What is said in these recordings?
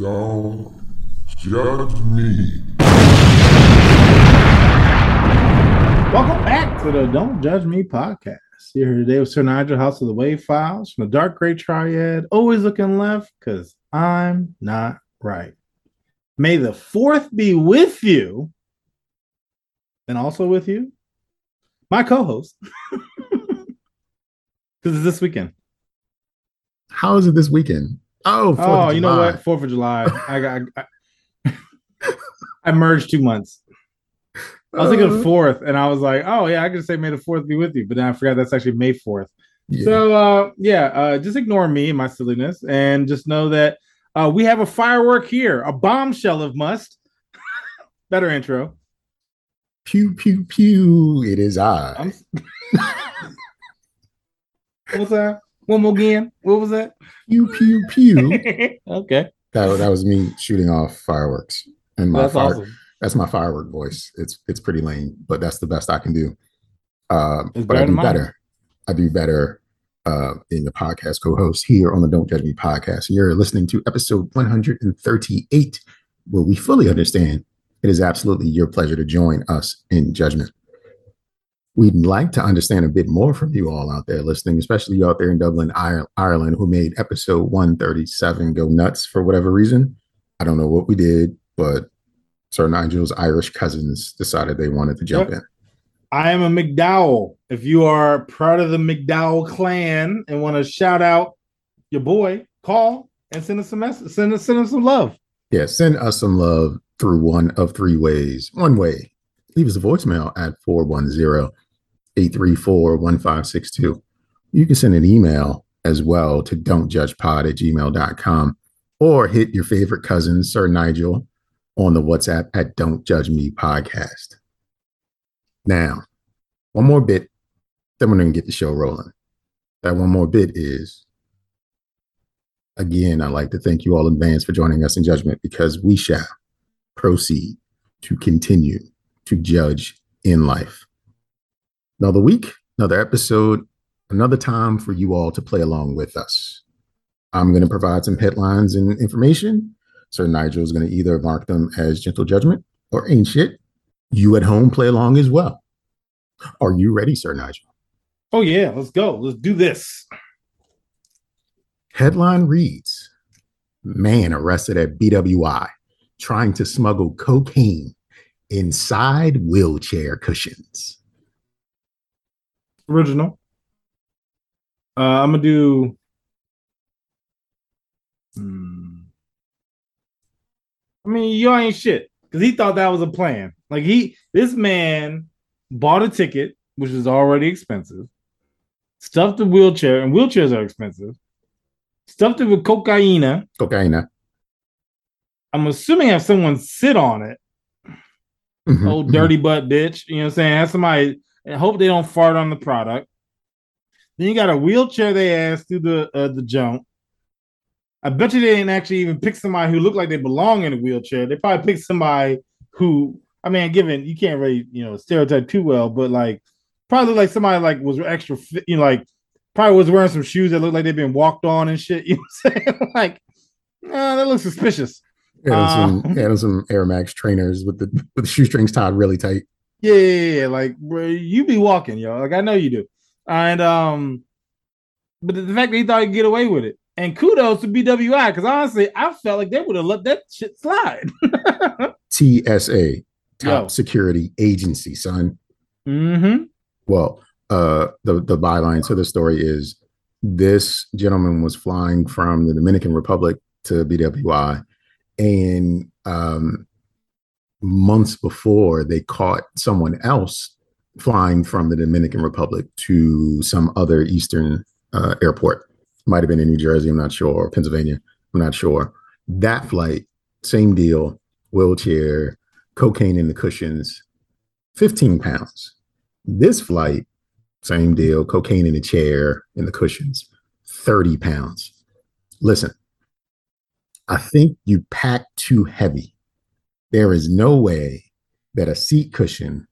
Don't judge me. Welcome back to the Don't Judge Me podcast. You're here today with Sir Nigel, House of the Wave Files from the Dark Gray Triad. Always looking left because I'm not right. May the fourth be with you and also with you, my co host, because it's this weekend. How is it this weekend? Oh, 4th Oh, you know what? Fourth of July. I got. I, I merged two months. I was thinking Uh, fourth, and I was like, "Oh yeah, I could say May the fourth be with you," but then I forgot that's actually May fourth. yeah. So uh, yeah, uh, just ignore me and my silliness, and just know that uh, we have a firework here, a bombshell of must. Better intro. pew pew pew. It is I. I'm... that? One more again. What was that? Pew pew pew. okay, that, that was me shooting off fireworks. And my that's fire, awesome. that's my firework voice. It's it's pretty lame, but that's the best I can do. Uh, but I do better. I do better uh, in the podcast co-host here on the Don't Judge Me podcast. You're listening to episode 138, where we fully understand it is absolutely your pleasure to join us in judgment. We'd like to understand a bit more from you all out there listening, especially you out there in Dublin, Ireland, who made episode 137 go nuts for whatever reason. I don't know what we did, but Sir Nigel's Irish cousins decided they wanted to jump in. I am a McDowell. If you are part of the McDowell clan and want to shout out your boy, call and send us some message. Send us send us some love. Yeah, send us some love through one of three ways. One way, leave us a voicemail at 410 834 1562. You can send an email as well to don'tjudgepod at gmail.com or hit your favorite cousin, Sir Nigel, on the WhatsApp at Don't Judge Me Podcast. Now, one more bit, then we're going to get the show rolling. That one more bit is again, I'd like to thank you all in advance for joining us in judgment because we shall proceed to continue to judge in life. Another week, another episode, another time for you all to play along with us. I'm going to provide some headlines and information. Sir Nigel is going to either mark them as gentle judgment or ain't shit. You at home play along as well. Are you ready, Sir Nigel? Oh yeah, let's go. Let's do this. Headline reads Man arrested at BWI trying to smuggle cocaine inside wheelchair cushions. Original. Uh, I'm gonna do. Hmm. I mean, you ain't shit because he thought that was a plan. Like he, this man bought a ticket, which is already expensive, stuffed the wheelchair, and wheelchairs are expensive. Stuffed it with cocaine. Cocaine. I'm assuming have someone sit on it. Mhm, old mhm. dirty butt bitch. You know what I'm saying? Have somebody and hope they don't fart on the product. Then you got a wheelchair they ass through the uh, the jump. I bet you they didn't actually even pick somebody who looked like they belong in a wheelchair. They probably picked somebody who, I mean, given you can't really, you know, stereotype too well, but like probably like somebody like was extra fit, you know, like probably was wearing some shoes that looked like they've been walked on and shit. You know what I'm saying? like, nah, that looks suspicious. Yeah, some, Um, yeah, some Air Max trainers with the with the shoestrings tied really tight. Yeah, yeah, yeah. Like bro, you be walking, yo. Like I know you do. And um, but the fact that he thought he'd get away with it. And kudos to BWI, because honestly, I felt like they would have let that shit slide. TSA, top Yo. security agency, son. mm-hmm. Well, uh, the the byline to the story is this gentleman was flying from the Dominican Republic to BWI, and um, months before they caught someone else flying from the Dominican Republic to some other eastern uh, airport. Might have been in New Jersey, I'm not sure, or Pennsylvania, I'm not sure. That flight, same deal, wheelchair, cocaine in the cushions, 15 pounds. This flight, same deal, cocaine in the chair, in the cushions, 30 pounds. Listen, I think you pack too heavy. There is no way that a seat cushion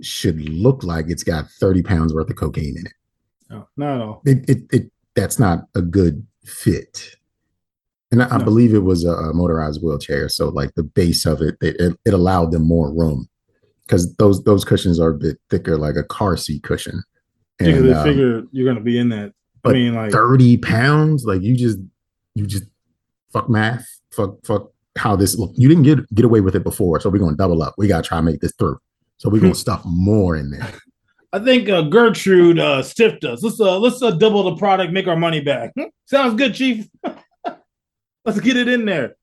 should look like it's got 30 pounds worth of cocaine in it. No, no, no. It, it, it that's not a good fit. And I, I believe it was a, a motorized wheelchair, so like the base of it, it, it, it allowed them more room because those those cushions are a bit thicker, like a car seat cushion. And they um, figure you're gonna be in that. I mean, like thirty pounds, like you just you just fuck math, fuck fuck how this look. You didn't get get away with it before, so we're gonna double up. We gotta try and make this through. So we're gonna stuff more in there. I think uh, Gertrude uh, stiffed us. Let's uh, let's uh, double the product, make our money back. Sounds good, Chief. let's get it in there.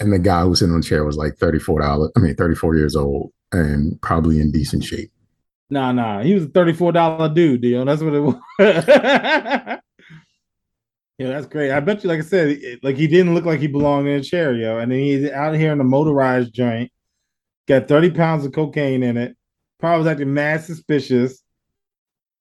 And the guy who was sitting on the chair was like thirty four dollars. I mean, thirty four years old and probably in decent shape. Nah, nah. He was a thirty-four dollar dude, deal. That's what it was. yeah, that's great. I bet you, like I said, it- like he didn't look like he belonged in a chair, yo. And then he's out here in a motorized joint, got thirty pounds of cocaine in it. Probably was acting mad suspicious.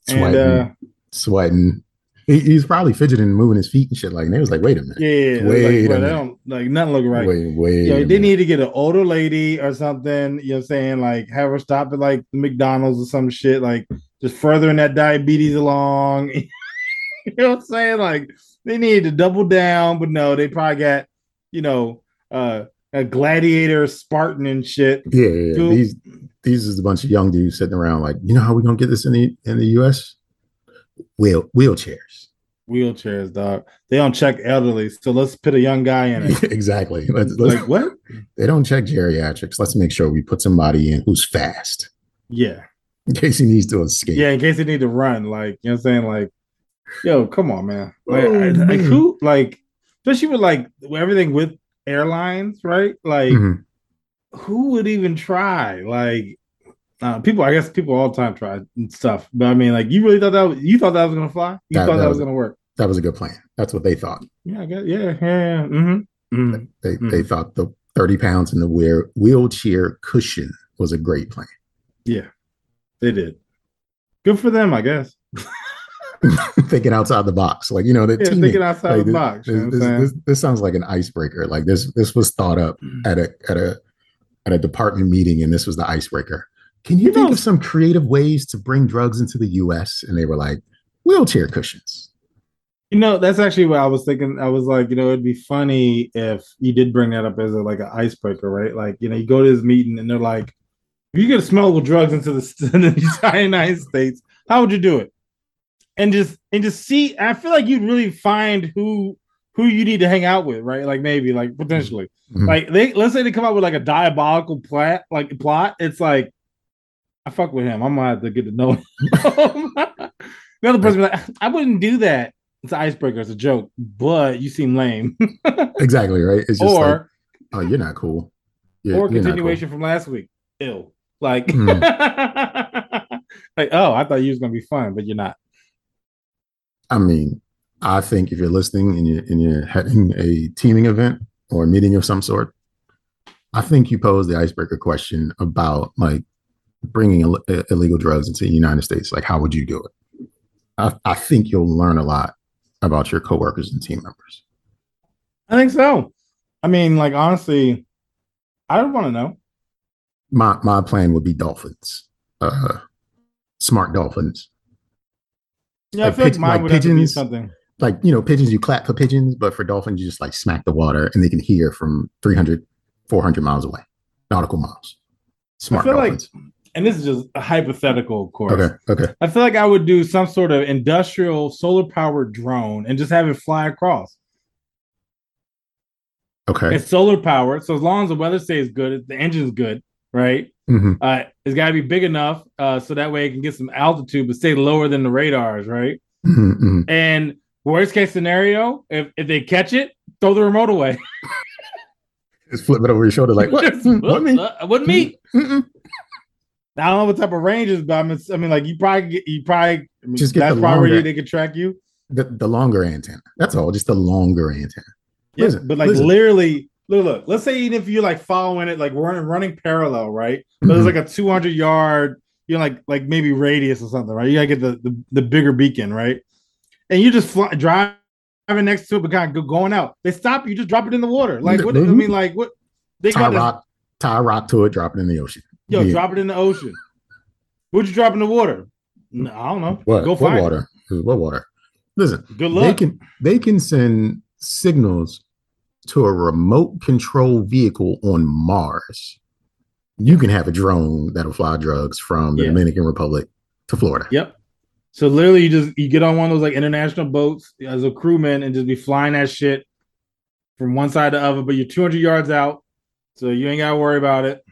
Sweating, And uh, sweating. He, he's probably fidgeting and moving his feet and shit. Like, and they was like, wait a minute. yeah, yeah, yeah. Wait like, a minute. don't like nothing look right. Wait, wait. Yo, a they need to get an older lady or something, you know what I'm saying? Like have her stop at like McDonald's or some shit, like just furthering that diabetes along. you know what I'm saying? Like they need to double down, but no, they probably got, you know, uh a gladiator Spartan and shit. Yeah, yeah, yeah. These these is a bunch of young dudes sitting around like, you know how we're gonna get this in the in the US? Wheel wheelchairs. Wheelchairs, dog. They don't check elderly, so let's put a young guy in it. exactly. Let's, let's- like what? they don't check geriatrics. Let's make sure we put somebody in who's fast Yeah. in case he needs to escape. Yeah, in case he need to run, like you know what I'm saying, like, yo, come on, man. Like, Oh, I- like who, like, especially with like everything with airlines, right? Like, Mhm. who would even try? Like, uh, people, I guess people all the time try and stuff, but I mean, like, you really thought that was, you thought that was gonna fly? You That- thought that, that was was- gonna work? That was a good plan. That's what they thought. Yeah, I guess, yeah, yeah, yeah. Mm-hmm. Mhm. They they thought the 30 pounds in the wheel, wheelchair cushion was a great plan. Yeah, they did. Good for them, I guess. Thinking outside the box. Like, you know, the Yeah, thinking outside like, the this, box. You know what I'm this, this, this sounds like an icebreaker. Like this this was thought up mm. at a at a at a department meeting, and this was the icebreaker. Can you You think know- of some creative ways to bring drugs into the U.S.? And they were like, wheelchair cushions. You know, that's actually what I was thinking. I was like, you know, it'd be funny if you did bring that up as a, like an icebreaker, right? Like, you know, you go to this meeting and they're like, if you get smuggle drugs into the, into the United States, how would you do it? And just and just see, I feel like you'd really find who who you need to hang out with, right? Like maybe, like potentially, Mhm. like they let's say they come out with like a diabolical plot, like plot. It's like I fuck with him. I'm gonna have to get to know him. the other person be like, I wouldn't do that. It's an icebreaker. It's a joke, but you seem lame. Exactly right. It's just like, or oh, you're not cool. You're, or you're cool. continuation from last week. Ill. Like, Hmm. like oh, I thought you was gonna be fun, but you're not. I mean, I think if you're listening and you're and you're having a teaming event or a meeting of some sort, I think you pose the icebreaker question about like bringing Ill- illegal drugs into the United States. Like, how would you do it? I, I think you'll learn a lot about your coworkers and team members. I think so. I mean, like honestly, I don't want to know. My my plan would be dolphins, uh, smart dolphins. Yeah, Like I feel like pigeon- mine like would to be pigeons. something. Like you know, pigeons you clap for pigeons, but for dolphins you just like smack the water and they can hear from 300, 400 miles away, nautical miles. Smart I feel like- dolphins. And this is just a hypothetical, of course. Okay. Okay. I feel like I would do some sort of industrial solar powered drone and just have it fly across. Okay. It's solar powered, so as long as the weather stays good, the engine's good, right? Mhm. Uh, it's got to be big enough uh, so that way it can get some altitude, but stay lower than the radars, right? Mhm, mhm. And worst case scenario, if, if they catch it, throw the remote away. Just flip it over your shoulder, like what? Just- what me? Uh, Wouldn't me? Mm-mm. I don't know what type of ranges, but I mean, I mean, like you probably get, you probably I mean, Just get that's the probably longer- they could track you. The, the longer antenna. That's all. Just the longer antenna. Yeah, but like listen. literally, look, look. Let's say even if you're like following it, like running running parallel, right? But there's like a 200 yard, you know, like like maybe radius or something, right? You gotta get the the, the bigger beacon, right? And you just fly, driving next to it, but kind of going out. They stop you, just drop it in the water. Like what? I Mhm. mean, like what? They Tie got this, tie a rock to it, drop it in the ocean. yo, Yeah. drop it in the ocean. Would you drop in the water? No, I don't know. What? Go what find it. water? What water? Listen, Good luck. they can they can send signals to a remote control vehicle on Mars, you can have a drone that'll fly drugs from the Yeah. Dominican Republic to Florida. Yep. So literally, you just you get on one of those like international boats as a crewman and just be flying that shit from one side to the other, but you're 200 yards out, so you ain't gotta worry about it.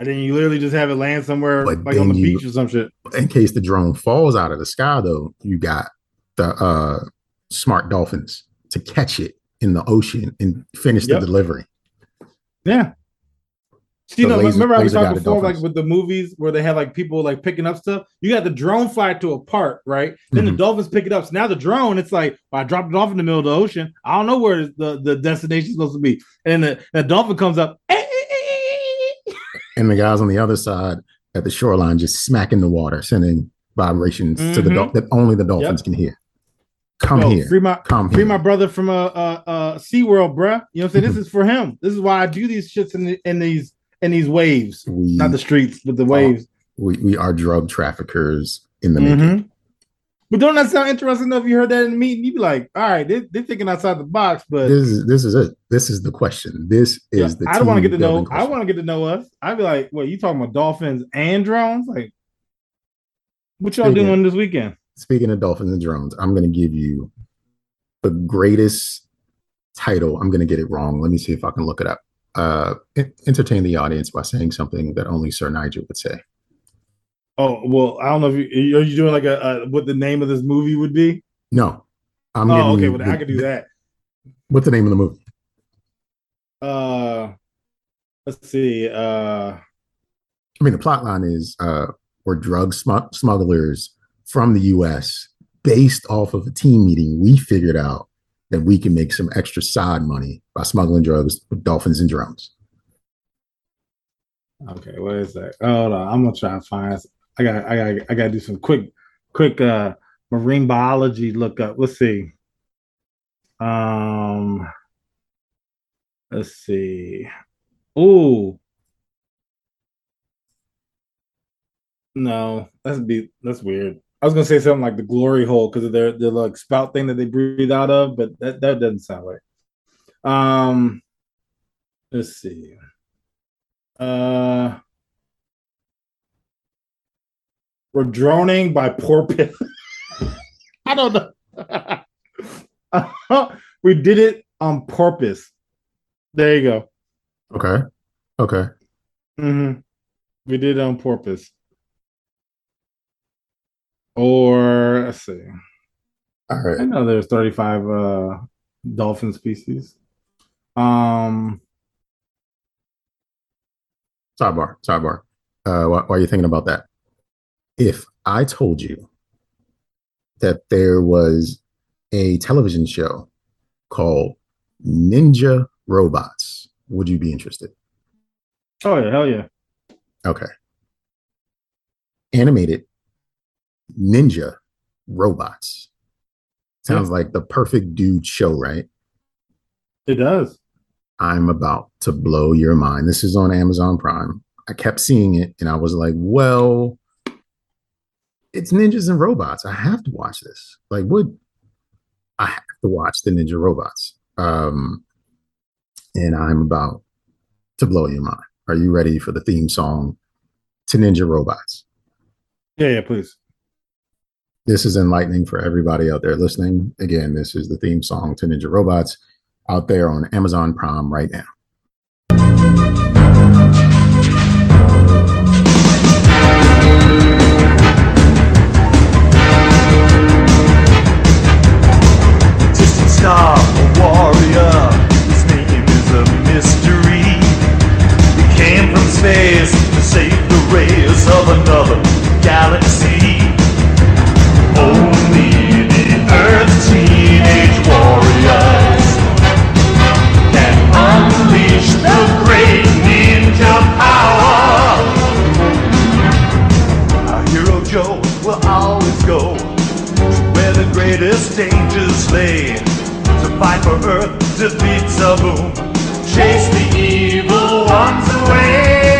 And then you literally just have it land somewhere But like on the you- beach or some shit. In case the drone falls out of the sky, though, you got the uh, smart dolphins to catch it in the ocean and finish Yep. the delivery. Yeah. So, you know, laser- remember I was talking before, like with the movies where they have like people like picking up stuff. You got the drone fly to a part, right? Then the Mhm. dolphins pick it up. So now the drone, it's like I dropped it off in the middle of the ocean. I don't know where the the destination is supposed to be, and then the, the dolphin comes up. And the guys on the other side at the shoreline just smacking the water, sending vibrations to the Mhm. dol- that only the dolphins can hear. Come Yo, here. free my Come free here. my brother from a uh, uh, uh, SeaWorld, bruh. You know what I'm saying? Mm-hmm. This is for him. This is why I do these shits in, the, in these in these waves, we, not the streets, but the waves. we we are drug traffickers in the making. Mhm. But don't that sound interesting enough? You heard that in the meeting, you'd be like, all right, they, they're thinking outside the box, but This is this is it. This is the question. This yeah, is the. I don't want to get to know. building I want to get to know us. I'd be like, what you talking about dolphins and drones? Like, what y'all doing this weekend? Speaking of dolphins and drones, I'm going to give you the greatest title. I'm going to get it wrong. Let me see if I can look it up. Uh, entertain the audience by saying something that only Sir Nigel would say. Oh well, I don't know if you are you doing like a, a what the name of this movie would be. No, I'm oh, okay, well the- I could do that. What's the name of the movie? Uh, let's see. Uh, I mean, the plot line is uh, we're drug smugglers from the U.S. based off of a team meeting. We figured out that we can make some extra side money by smuggling drugs with dolphins and drones. okay, what is that? Hold on, I'm gonna try and find. I got, I got, I got to do some quick, quick uh marine biology lookup. Let's see. Um, let's see. Ooh. No, that's be that's weird. I was gonna say something like the glory hole because of their their like spout thing that they breathe out of, but that that doesn't sound right. Um, let's see. Uh, we're droning by porpoise. I don't know. we did it on porpoise. There you go. Okay. Okay. hmm We did it on porpoise. Or let's see. All right. I know there's 35 uh dolphin species. Um Sidebar. Sidebar. Uh, why, why are you thinking about that? If I told you that there was a television show called Ninja Robots, would you be interested? oh yeah, hell yeah. Okay. Animated ninja robots. Sounds like the perfect dude show, right? It does. I'm about to blow your mind. This is on Amazon Prime. I kept seeing it and I was like, well, it's ninjas and robots. I have to watch this. Like, what? I have to watch the ninja robots. Um, and I'm about to blow your mind. Are you ready for the theme song to Ninja Robots? Yeah, yeah, please. This is enlightening for everybody out there listening. Again, this is the theme song to Ninja Robots out there on Amazon Prime right now. Distant star, for Earth, defeat Zaboom, chase the evil ones away.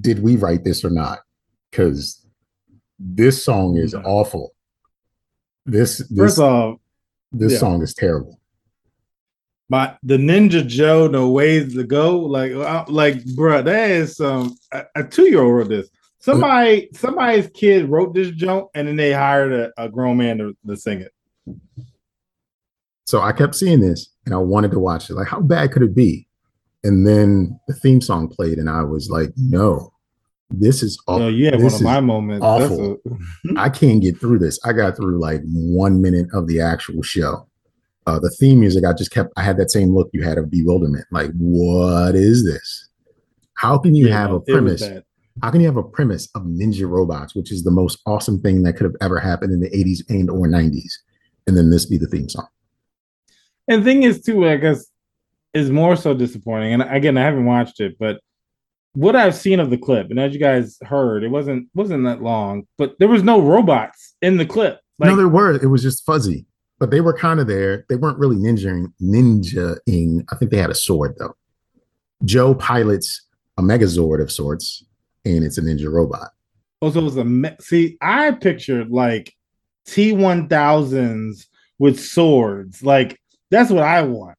Did we write this or not? Because this song is awful. This, this First off, This Yeah. song is terrible. But the Ninja Joe, no ways to go. Like, uh, like, bruh, that is some a, a two year old wrote this. Somebody, somebody's kid wrote this joke, and then they hired a, a grown man to, to sing it. So I kept seeing this and I wanted to watch it. Like, how bad could it be? And then the theme song played, and I was like, no, this is awful. you had one of my moments. Awful. a- I can't get through this. I got through like one minute of the actual show. Uh, the theme music, I just kept, I had that same look you had of bewilderment. Like, what is this? How can you Yeah, have a premise? How can you have a premise of ninja robots, which is the most awesome thing that could have ever happened in the 80s and or 90s, and then this be the theme song? And the thing is, too, I guess, is more so disappointing. And again, I haven't watched it, but what I've seen of the clip, and as you guys heard, it wasn't wasn't that long, but there was no robots in the clip. Like, no, there were. It was just fuzzy, but they were kind of there. They weren't really ninjaing. Ninjaing. I think they had a sword though. Joe pilots a Megazord of sorts, and it's a ninja robot. Oh, so it was a me- see. I pictured like T one thousands with swords. Like that's what I want.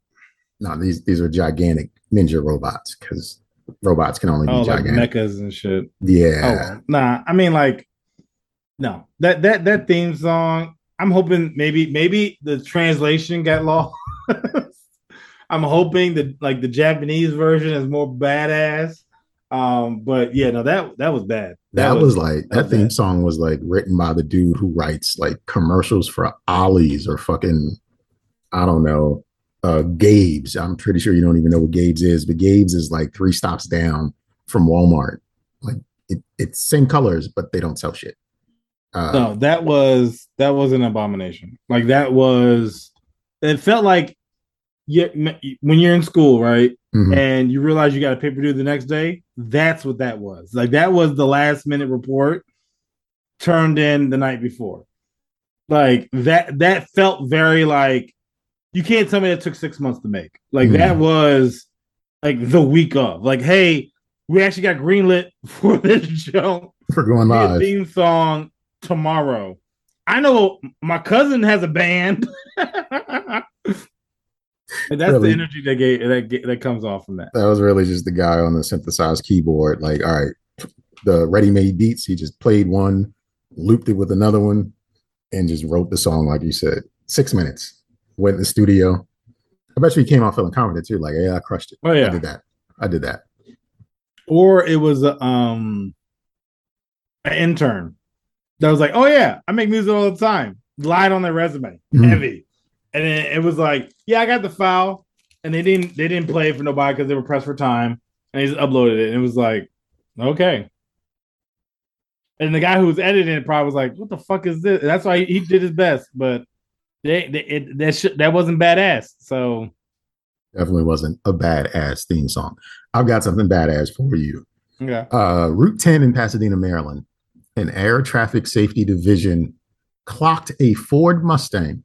No, these these are gigantic ninja robots because robots can only be Oh, like gigantic. mechas and shit. Oh, yeah, well, nah. I mean, like, no. That that that theme song. I'm hoping maybe maybe the translation got lost. I'm hoping that like the Japanese version is more badass. Um, but yeah, no, that that was bad. that, was, like that that theme bad. song was like written by the dude who writes like commercials for Ollie's or fucking I don't know uh Gabe's. I'm pretty sure you don't even know what Gabe's is, but Gabe's is like three stops down from Walmart. Like it, it's same colors, but they don't sell shit. Uh, no, that was that was an abomination. Like that was. It felt like you when you're in school, right? mhm. and you realize you got a paper due the next day, that's what that was. Like that was the last minute report turned in the night before. Like that that felt very like you can't tell me that took six months to make. Like that Mhm. was like the week of. Like, hey, we actually got greenlit for this show. for going live. theme song tomorrow. I know my cousin has a band. And that's Really? the energy that get, that that comes off from that. That was really just the guy on the synthesized keyboard. Like, all right, the ready-made beats. He just played one, looped it with another one, and just wrote the song like you said. Six minutes. Went in the studio. I bet you he came out feeling confident too. Like, yeah, I crushed it. Oh yeah, I did that. I did that. Or it was um an intern that was like, "Oh yeah, I make music all the time." Lied on their resume, Mhm. heavy, and then it was like, "Yeah, I got the file," and they didn't they didn't play it for nobody because they were pressed for time, and they just uploaded it, and it was like, okay. And the guy who was editing it probably was like, "What the fuck is this?" That's why he, he did his best, but they, they it, that sh- that wasn't badass. So Definitely wasn't a badass theme song. I've got something badass for you. yeah, uh, Route 10 in Pasadena, Maryland, an air traffic safety division clocked a Ford Mustang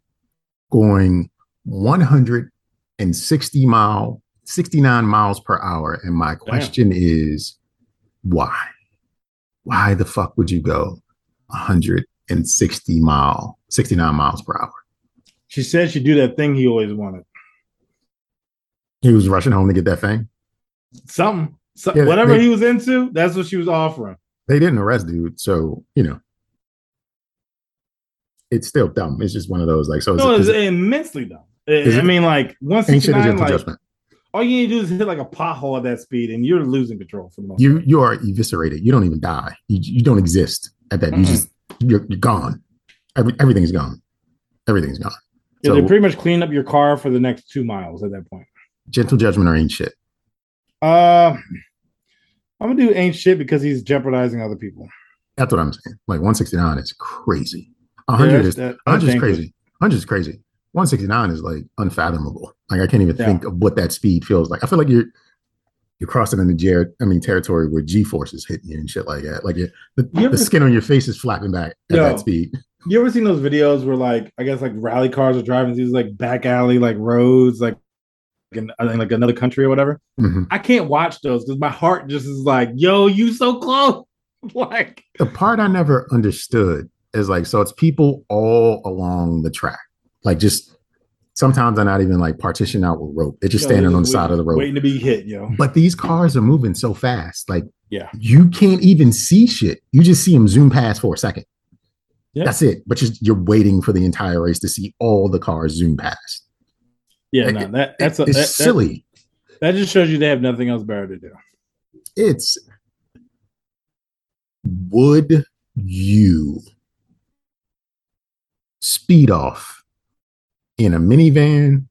going 160 mile, 69 miles per hour. And my question is, why? Why the fuck would you go 160 mile, 69 miles per hour? She said she'd do that thing he always wanted. He was rushing home to get that thing. something. So, Yeah, whatever they- he was into, that's what she was offering. They didn't arrest dude, so you know. It's still dumb. It's just one of those like so. No, it's it- immensely dumb. I- Is I mean, like one sixty nine, like judgment. all you need to do is hit like a pothole at that speed, and you're losing control for the most. you you are eviscerated. You don't even die. You you don't exist at that. You Mm-mm. just you're, you're gone. Every, everything's gone. Everything's gone. Yeah, So they pretty much clean up your car for the next two miles at that point. gentle judgment or ain't shit. Uh, I'm gonna do ain't shit because he's jeopardizing other people. That's what I'm saying. Like 169 is crazy. 100 that's- is that- 100 is crazy. 100 is crazy. 169 is like unfathomable. Like I can't even Yeah. think of what that speed feels like. I feel like you're you're crossing into jer- I mean territory where G force is hitting you and shit like that. Like the, the skin on your face is flapping back at Yo. that speed. You ever seen those videos where like I guess like rally cars are driving these like back alley like roads like in, in like another country or whatever? Mhm. I can't watch those because my heart just is like, yo, you so close. like, the part I never understood is like, so it's people all along the track, like just Sometimes they're not even like partitioned out with rope. They're just Yo, standing they're on the just side of the road. waiting to be hit, yo. But these cars are moving so fast, like Yeah. you can't even see shit. You just see them zoom past for a second. Yeah. That's it. But just you're waiting for the entire race to see all the cars zoom past. Yeah, Like, no, that that's a, it's that, that- silly. That, just shows you they have nothing else better to do. It's would you speed off in a minivan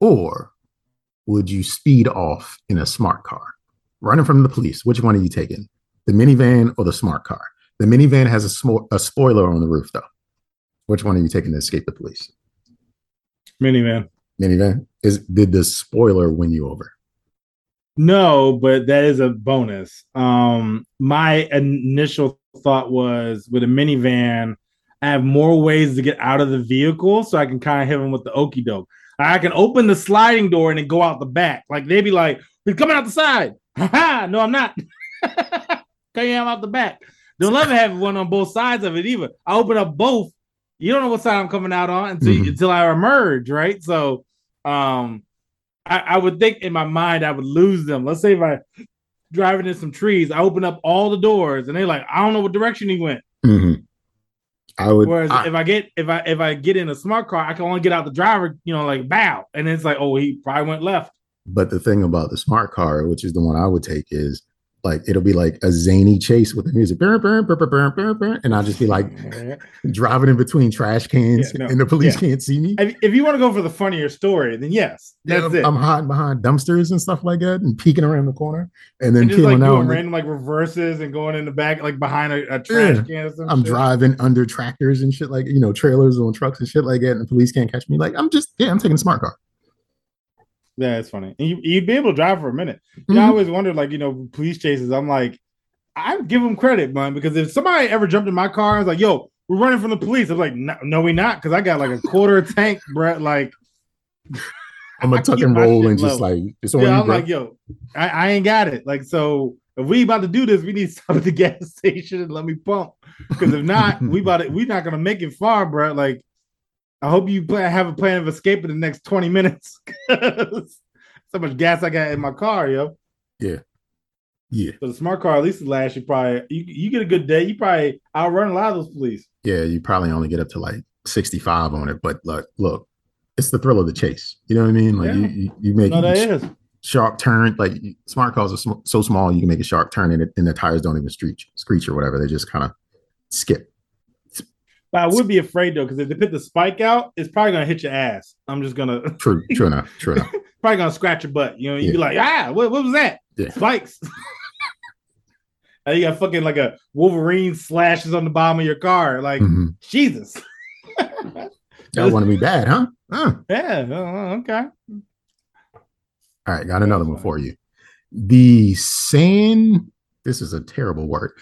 or would you speed off in a smart car? Running from the police, which one are you taking? The minivan or the smart car? The minivan has a, smo- a spoiler on the roof, though. Which one are you taking to escape the police? Minivan. Minivan is did the spoiler win you over? No, but that is a bonus. Um, my initial thought was with a minivan, I have more ways to get out of the vehicle, so I can kind of hit them with the okey doke. I can open the sliding door and then go out the back. Like they'd be like, "He's coming out the side." Ha No, I'm not. I'm out the back. Don't let me have one on both sides of it either. I open up both. You don't know what side I'm coming out on until Mhm. until I emerge, right? So, um, I, I would think in my mind I would lose them. Let's say if I driving in some trees, I open up all the doors and they're like, I don't know what direction he went. Mhm. I would. Whereas I- if I get if I if I get in a smart car, I can only get out the driver, you know, like bow, and it's like, oh, he probably went left. But the thing about the smart car, which is the one I would take, is like it'll be like a zany chase with the music, burr, burr, burr, and I'll just be like driving in between trash cans, Yeah, no, and the police yeah. can't see me. if, if you want to go for the funnier story, then yes, Yeah, that's I'm, it. I'm hiding behind dumpsters and stuff like that, and peeking around the corner, and then and just like out. doing random like reverses and going in the back, like behind a, a trash Yeah. can. Or I'm shit. driving under tractors and shit like you know trailers on trucks and shit like that, and the police can't catch me. Like I'm just yeah, I'm taking a smart car. Yeah, it's funny. And you, you'd be able to drive for a minute. You know, I always wondered, like, you know, police chases. I'm like, I give them credit, man, because if somebody ever jumped in my car and was like, yo, we're running from the police, I'm like, no, no we not, because I got like a quarter tank, Brett. Like, I'm I a tuck and roll and just low. like it's on yeah, I'm like, yo, I, I ain't got it. Like, so if we about to do this, we need to stop at the gas station and let me pump. Because if not, we about to, we not gonna make it far, Brett. Like, I hope you plan, have a plan of escape in the next 20 minutes. so much gas I got in my car, yo. yeah. Yeah. So the smart car, at least it lasts you probably you, you get a good day. You probably outrun a lot of those police. Yeah, you probably only get up to like 65 on it, but look, look, it's the thrill of the chase. You know what I mean? Like you, Yeah. you, you make No, that sh- is. sharp turn. Like smart cars are sm- so small, you can make a sharp turn, and, it, and the tires don't even screech, screech or whatever. They just kind of skip. But I would be afraid though, because if they put the spike out, it's probably gonna hit your ass. I'm just gonna True, true enough, true enough. probably gonna scratch your butt. You know, you'd be like, ah, what, what was that? Yeah. Spikes. you got fucking like a Wolverine slashes on the bottom of your car. Like, Mhm. Jesus. Y'all want to be bad, huh? Huh. Yeah, uh, okay. All right, got another one for you. The San, this is a terrible word.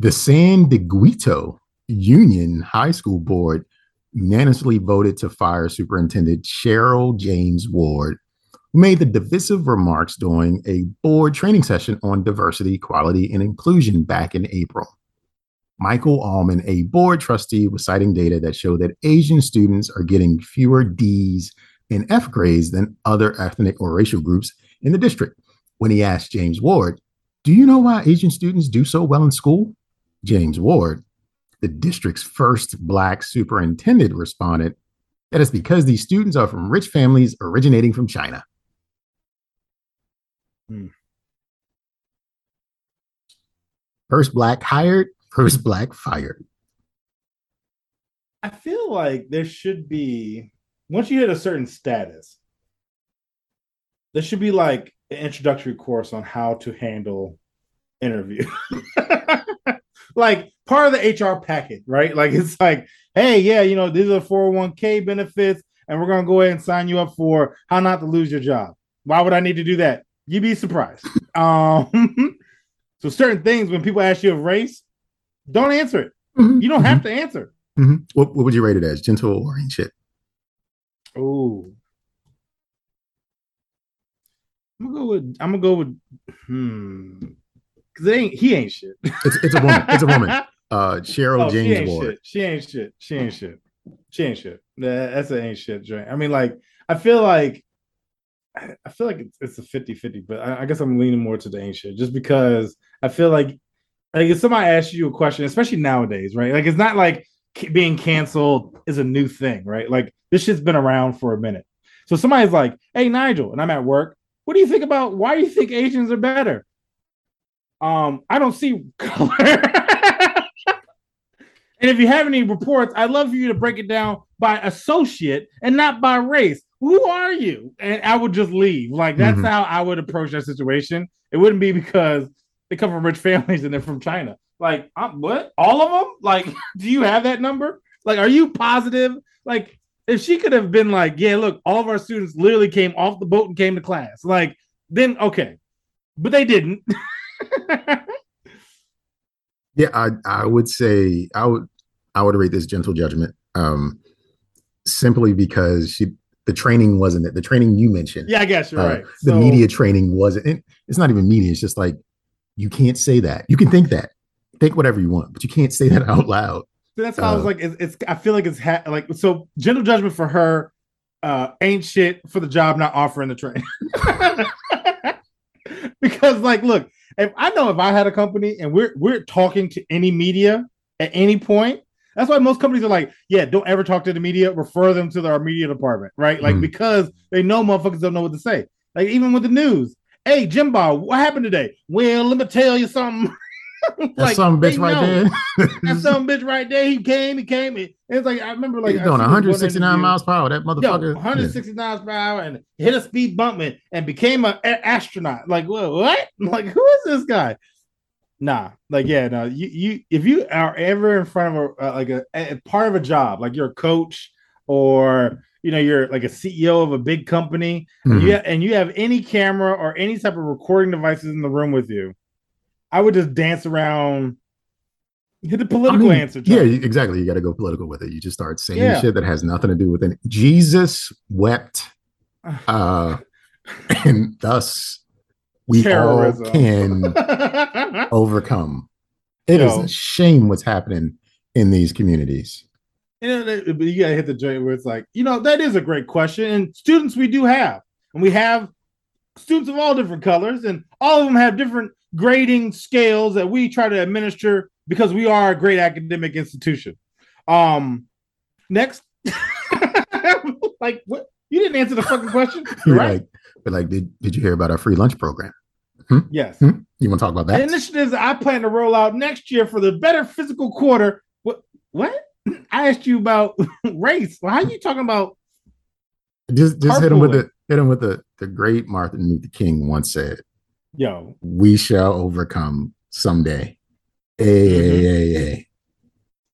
The San Dieguito Union High School Board unanimously voted to fire Superintendent Cheryl James Ward, who made the divisive remarks during a board training session on diversity, equality, and inclusion back in April. Michael Allman, a board trustee, was citing data that showed that Asian students are getting fewer D's and F grades than other ethnic or racial groups in the district. When he asked James Ward, Do you know why Asian students do so well in school? James Ward, the district's first Black superintendent, responded that it's because these students are from rich families originating from China. Hmm. First Black hired, first Black fired. I feel like there should be once you hit a certain status, there should be like an introductory course on how to handle interview. like part of the HR packet, right? Like it's like, hey, yeah, you know, these are 401k benefits, and we're gonna go ahead and sign you up for how not to lose your job. Why would I need to do that? You'd be surprised. Um, so certain things when people ask you a race, don't answer it. You don't have to answer. Mhm. What, what would you rate it as? Gentle or shit? Oh. I'm gonna go with I'm gonna go with hmm. Cause it ain't he ain't shit. It's, it's a woman. It's a woman. Uh, Cheryl Oh, she James ain't Ward. shit. She ain't shit. She ain't shit. She ain't shit. That's an ain't shit joint. I mean, like, I feel like I feel like it's, it's a 50-50, but I, I guess I'm leaning more to the ain't shit just because I feel like like if somebody asks you a question, especially nowadays, right? Like it's not like being canceled is a new thing, right? Like this shit's been around for a minute. So somebody's like, "Hey Nigel," and I'm at work. What do you think about why do you think Asians are better? Um, I don't see color. And if you have any reports, I'd love for you to break it down by associate and not by race. Who are you? And I would just leave. Like that's Mhm. how I would approach that situation. It wouldn't be because they come from rich families and they're from China. Like, um, what? All of them? Like, do you have that number? Like, are you positive? Like, if she could have been like, yeah, look, all of our students literally came off the boat and came to class, like, then okay, but they didn't. Yeah, I I would say I would I would rate this gentle judgment. Um simply because she the training wasn't it. The training you mentioned. yeah, I guess you're uh, right. the So- media training wasn't it- it's not even media, it's just like you can't say that. You can think that. Think whatever you want, but you can't say that out loud. So that's why I was Uh, like, it's, it's I feel like it's ha- like so gentle judgment for her uh ain't shit for the job not offering the training. because like look, if I know if I had a company and we're we're talking to any media at any point, that's why most companies are like, yeah, don't ever talk to the media, refer them to our media department, right? Like Mhm. because they know motherfuckers don't know what to say. Like even with the news. Hey, Jimbo, what happened today? Well, let me tell you something. That's Like, some bitch right know. there. That some bitch right there. He came. He came. It- It's like I remember like He's doing seen this one 169 miles per hour. That Yo, motherfucker. 160 miles per hour and hit a speed bump and, and became an astronaut. Like what? What? Like who is this guy? Nah, like yeah, no. You you if you are ever in front of a uh, like a, a part of a job, like you're a coach or you know you're like a CEO of a big company, Yeah. Mhm. yeah, and you have any camera or any type of recording devices in the room with you, I would just dance around, hit the I political mean, answer. Yeah, exactly. You got to go political with it. You just start saying Yeah. shit that has nothing to do with it. Jesus wept, uh, and thus we Terrorism. all can overcome. It is Yo. a shame what's happening in these communities. You know, but you gotta hit the joint where it's like, you know, that is a great question. And students we do have, and we have students of all different colors, and all of them have different grading scales that we try to administer because we are a great academic institution. Um, next, like what? You didn't answer the fucking question, You're right? like, but like, did, did you hear about our free lunch program? Yes. Hmm? You want to talk about that? The initiatives that I plan to roll out next year for the better physical quarter. What? What? I asked you about race. Well, how are you talking about? Just just hit him with the hit him with the the great Martin Luther King once said, Yo, "We shall overcome someday." Hey, Mm-hmm. hey, hey, hey.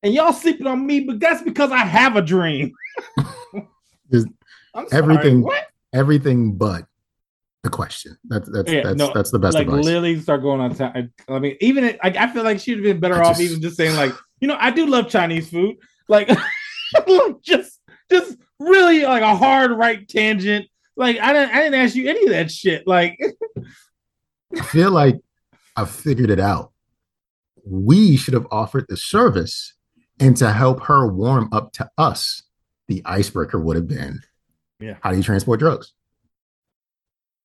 and y'all sleeping on me, but that's because I have a dream. Just everything- What? Everything but the question. That's that's Yeah, that's no, that's the best like advice. Lily start going on time. I mean, even it, like I feel like she'd have been better I off just- even just saying like, you know, I do love Chinese food. Like, like, just just really like a hard right tangent. Like I didn't I didn't ask you any of that shit. Like, I feel like I figured it out. We should have offered the service, and to help her warm up to us, the icebreaker would have been, Yeah. how do you transport drugs?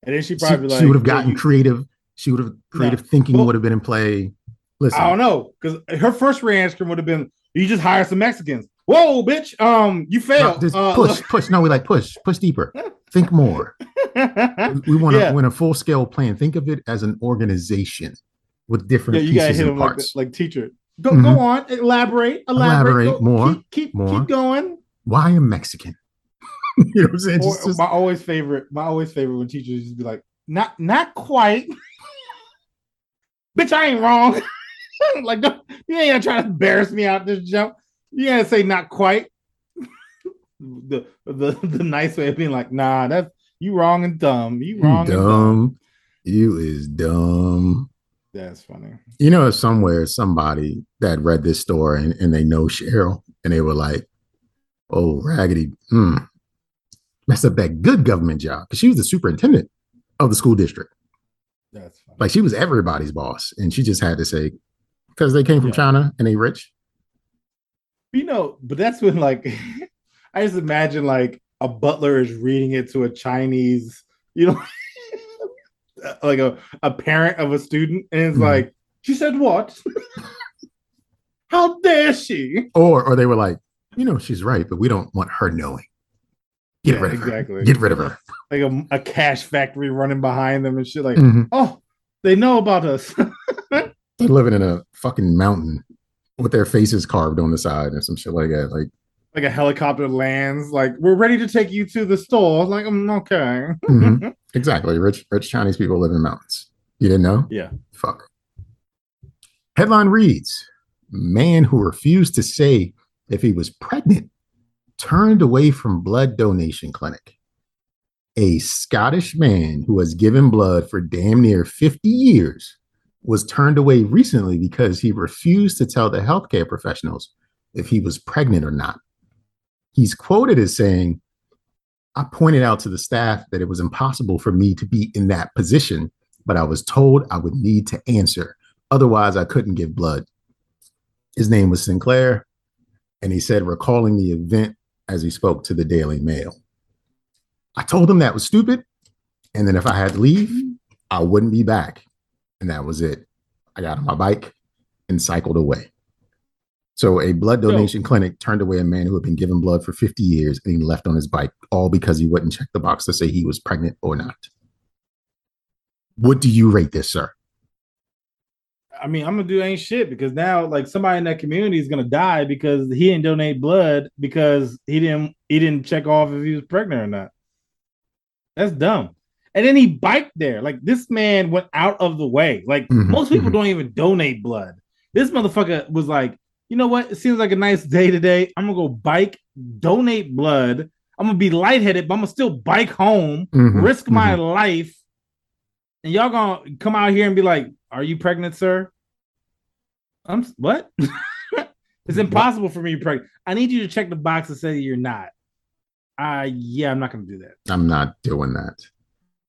And then she She, probably like she would have gotten creative. She would have creative thinking Well- would have been in play. Listen, I don't know because her first reaction would have been, "You just hire some Mexicans." Whoa, bitch! Um, you no, failed. just Uh, push, push. No, we like push, push deeper. Think more. We want to Yeah. win a full scale plan. Think of it as an organization with different yeah, you gotta pieces hit and him like, parts. like teacher. Go, Mhm. go on, elaborate, elaborate, Elaborate Go- more, Keep, keep, more. keep going. Why a Mexican? you know what I'm saying? Or, Just- my always favorite, my always favorite when teachers just be like, "Not, not quite." Bitch, I ain't wrong. like, don't, you ain't gotta try to embarrass me out this jump. You gotta say not quite. the, the the nice way of being like, nah, that's you wrong and dumb. You wrong and dumb. dumb. You is dumb. That's funny. You know, somewhere somebody that read this story and, and they know Cheryl and they were like, "Oh, raggedy, mm, messed up that good government job because she was the superintendent of the school district. That's funny. Like she was everybody's boss, and she just had to say because they came from Yeah. China and they rich. You know, but that's when like I just imagine like a butler is reading it to a Chinese, you know, like a, a parent of a student, and it's Mhm. like, she said what? How dare she? Or or they were like, you know, she's right, but we don't want her knowing. Get Yeah, rid of her. Get rid of her. Like a, a cash factory running behind them and shit. Like, Mhm. oh, they know about us. They're living in a fucking mountain with their faces carved on the side or some shit like that. Like, like a helicopter lands. Like, we're ready to take you to the store. Like, I'm okay. mhm. exactly. Rich, rich Chinese people live in mountains. You didn't know? Yeah. Fuck. Headline reads Man who refused to say if he was pregnant turned away from blood donation clinic. A Scottish man who has given blood for damn near 50 years was turned away recently because he refused to tell the healthcare professionals if he was pregnant or not. He's quoted as saying, I pointed out to the staff that it was impossible for me to be in that position, but I was told I would need to answer. Otherwise, I couldn't give blood. His name was Sinclair, and he said, recalling the event as he spoke to the Daily Mail. I told him that was stupid, and then if I had to leave, I wouldn't be back. And that was it. I got on my bike and cycled away. So, a blood donation clinic turned away a man who had been given blood for 50 years and he left on his bike, all because he wouldn't check the box to say he was pregnant or not. What do you rate this, sir? I mean, I'm gonna do ain't shit because now, like, somebody in that community is gonna die because he didn't donate blood because he didn't he didn't check off if he was pregnant or not. That's dumb. And then he biked there. Like this man went out of the way. Like Mhm, most people mhm. don't even donate blood. This motherfucker was like, you know what? It seems like a nice day today. I'm gonna go bike, donate blood. I'm gonna be lightheaded, but I'm gonna still bike home, Mhm, risk my life. And y'all gonna come out here and be like, "Are you pregnant, sir?" I'm what? it's impossible for me to pregnant. I need you to check the box and say you're not. Uh yeah, I'm not gonna do that. I'm not doing that.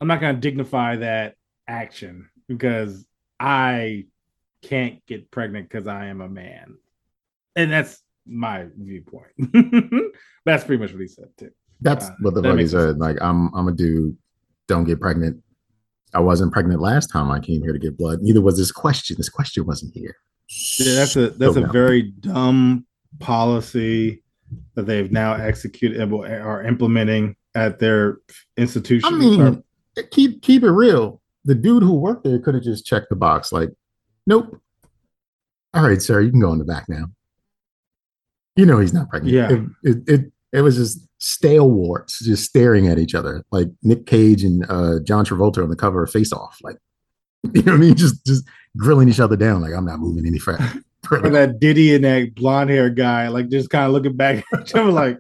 I'm not gonna dignify that action because I can't get pregnant because I am a man. And that's my viewpoint. that's pretty much what he said too. That's Uh, what the that he said. Like, I'm I'm a dude. Don't get pregnant. I wasn't pregnant last time I came here to get blood. Neither was this question. This question wasn't here. Yeah, that's a that's a very dumb policy that they've now executed and will- are implementing at their institution. I mean, Or- keep keep it real. The dude who worked there could have just checked the box. Like, nope. All right, sir, you can go in the back now. You know he's not pregnant. Yeah. It it it, it was just stale warts just staring at each other, like Nick Cage and uh, John Travolta on the cover of Face Off. Like, you know what I mean? Just just grilling each other down. Like, I'm not moving any further. or that Diddy and that blonde hair guy, like just kind of looking back at each other, like,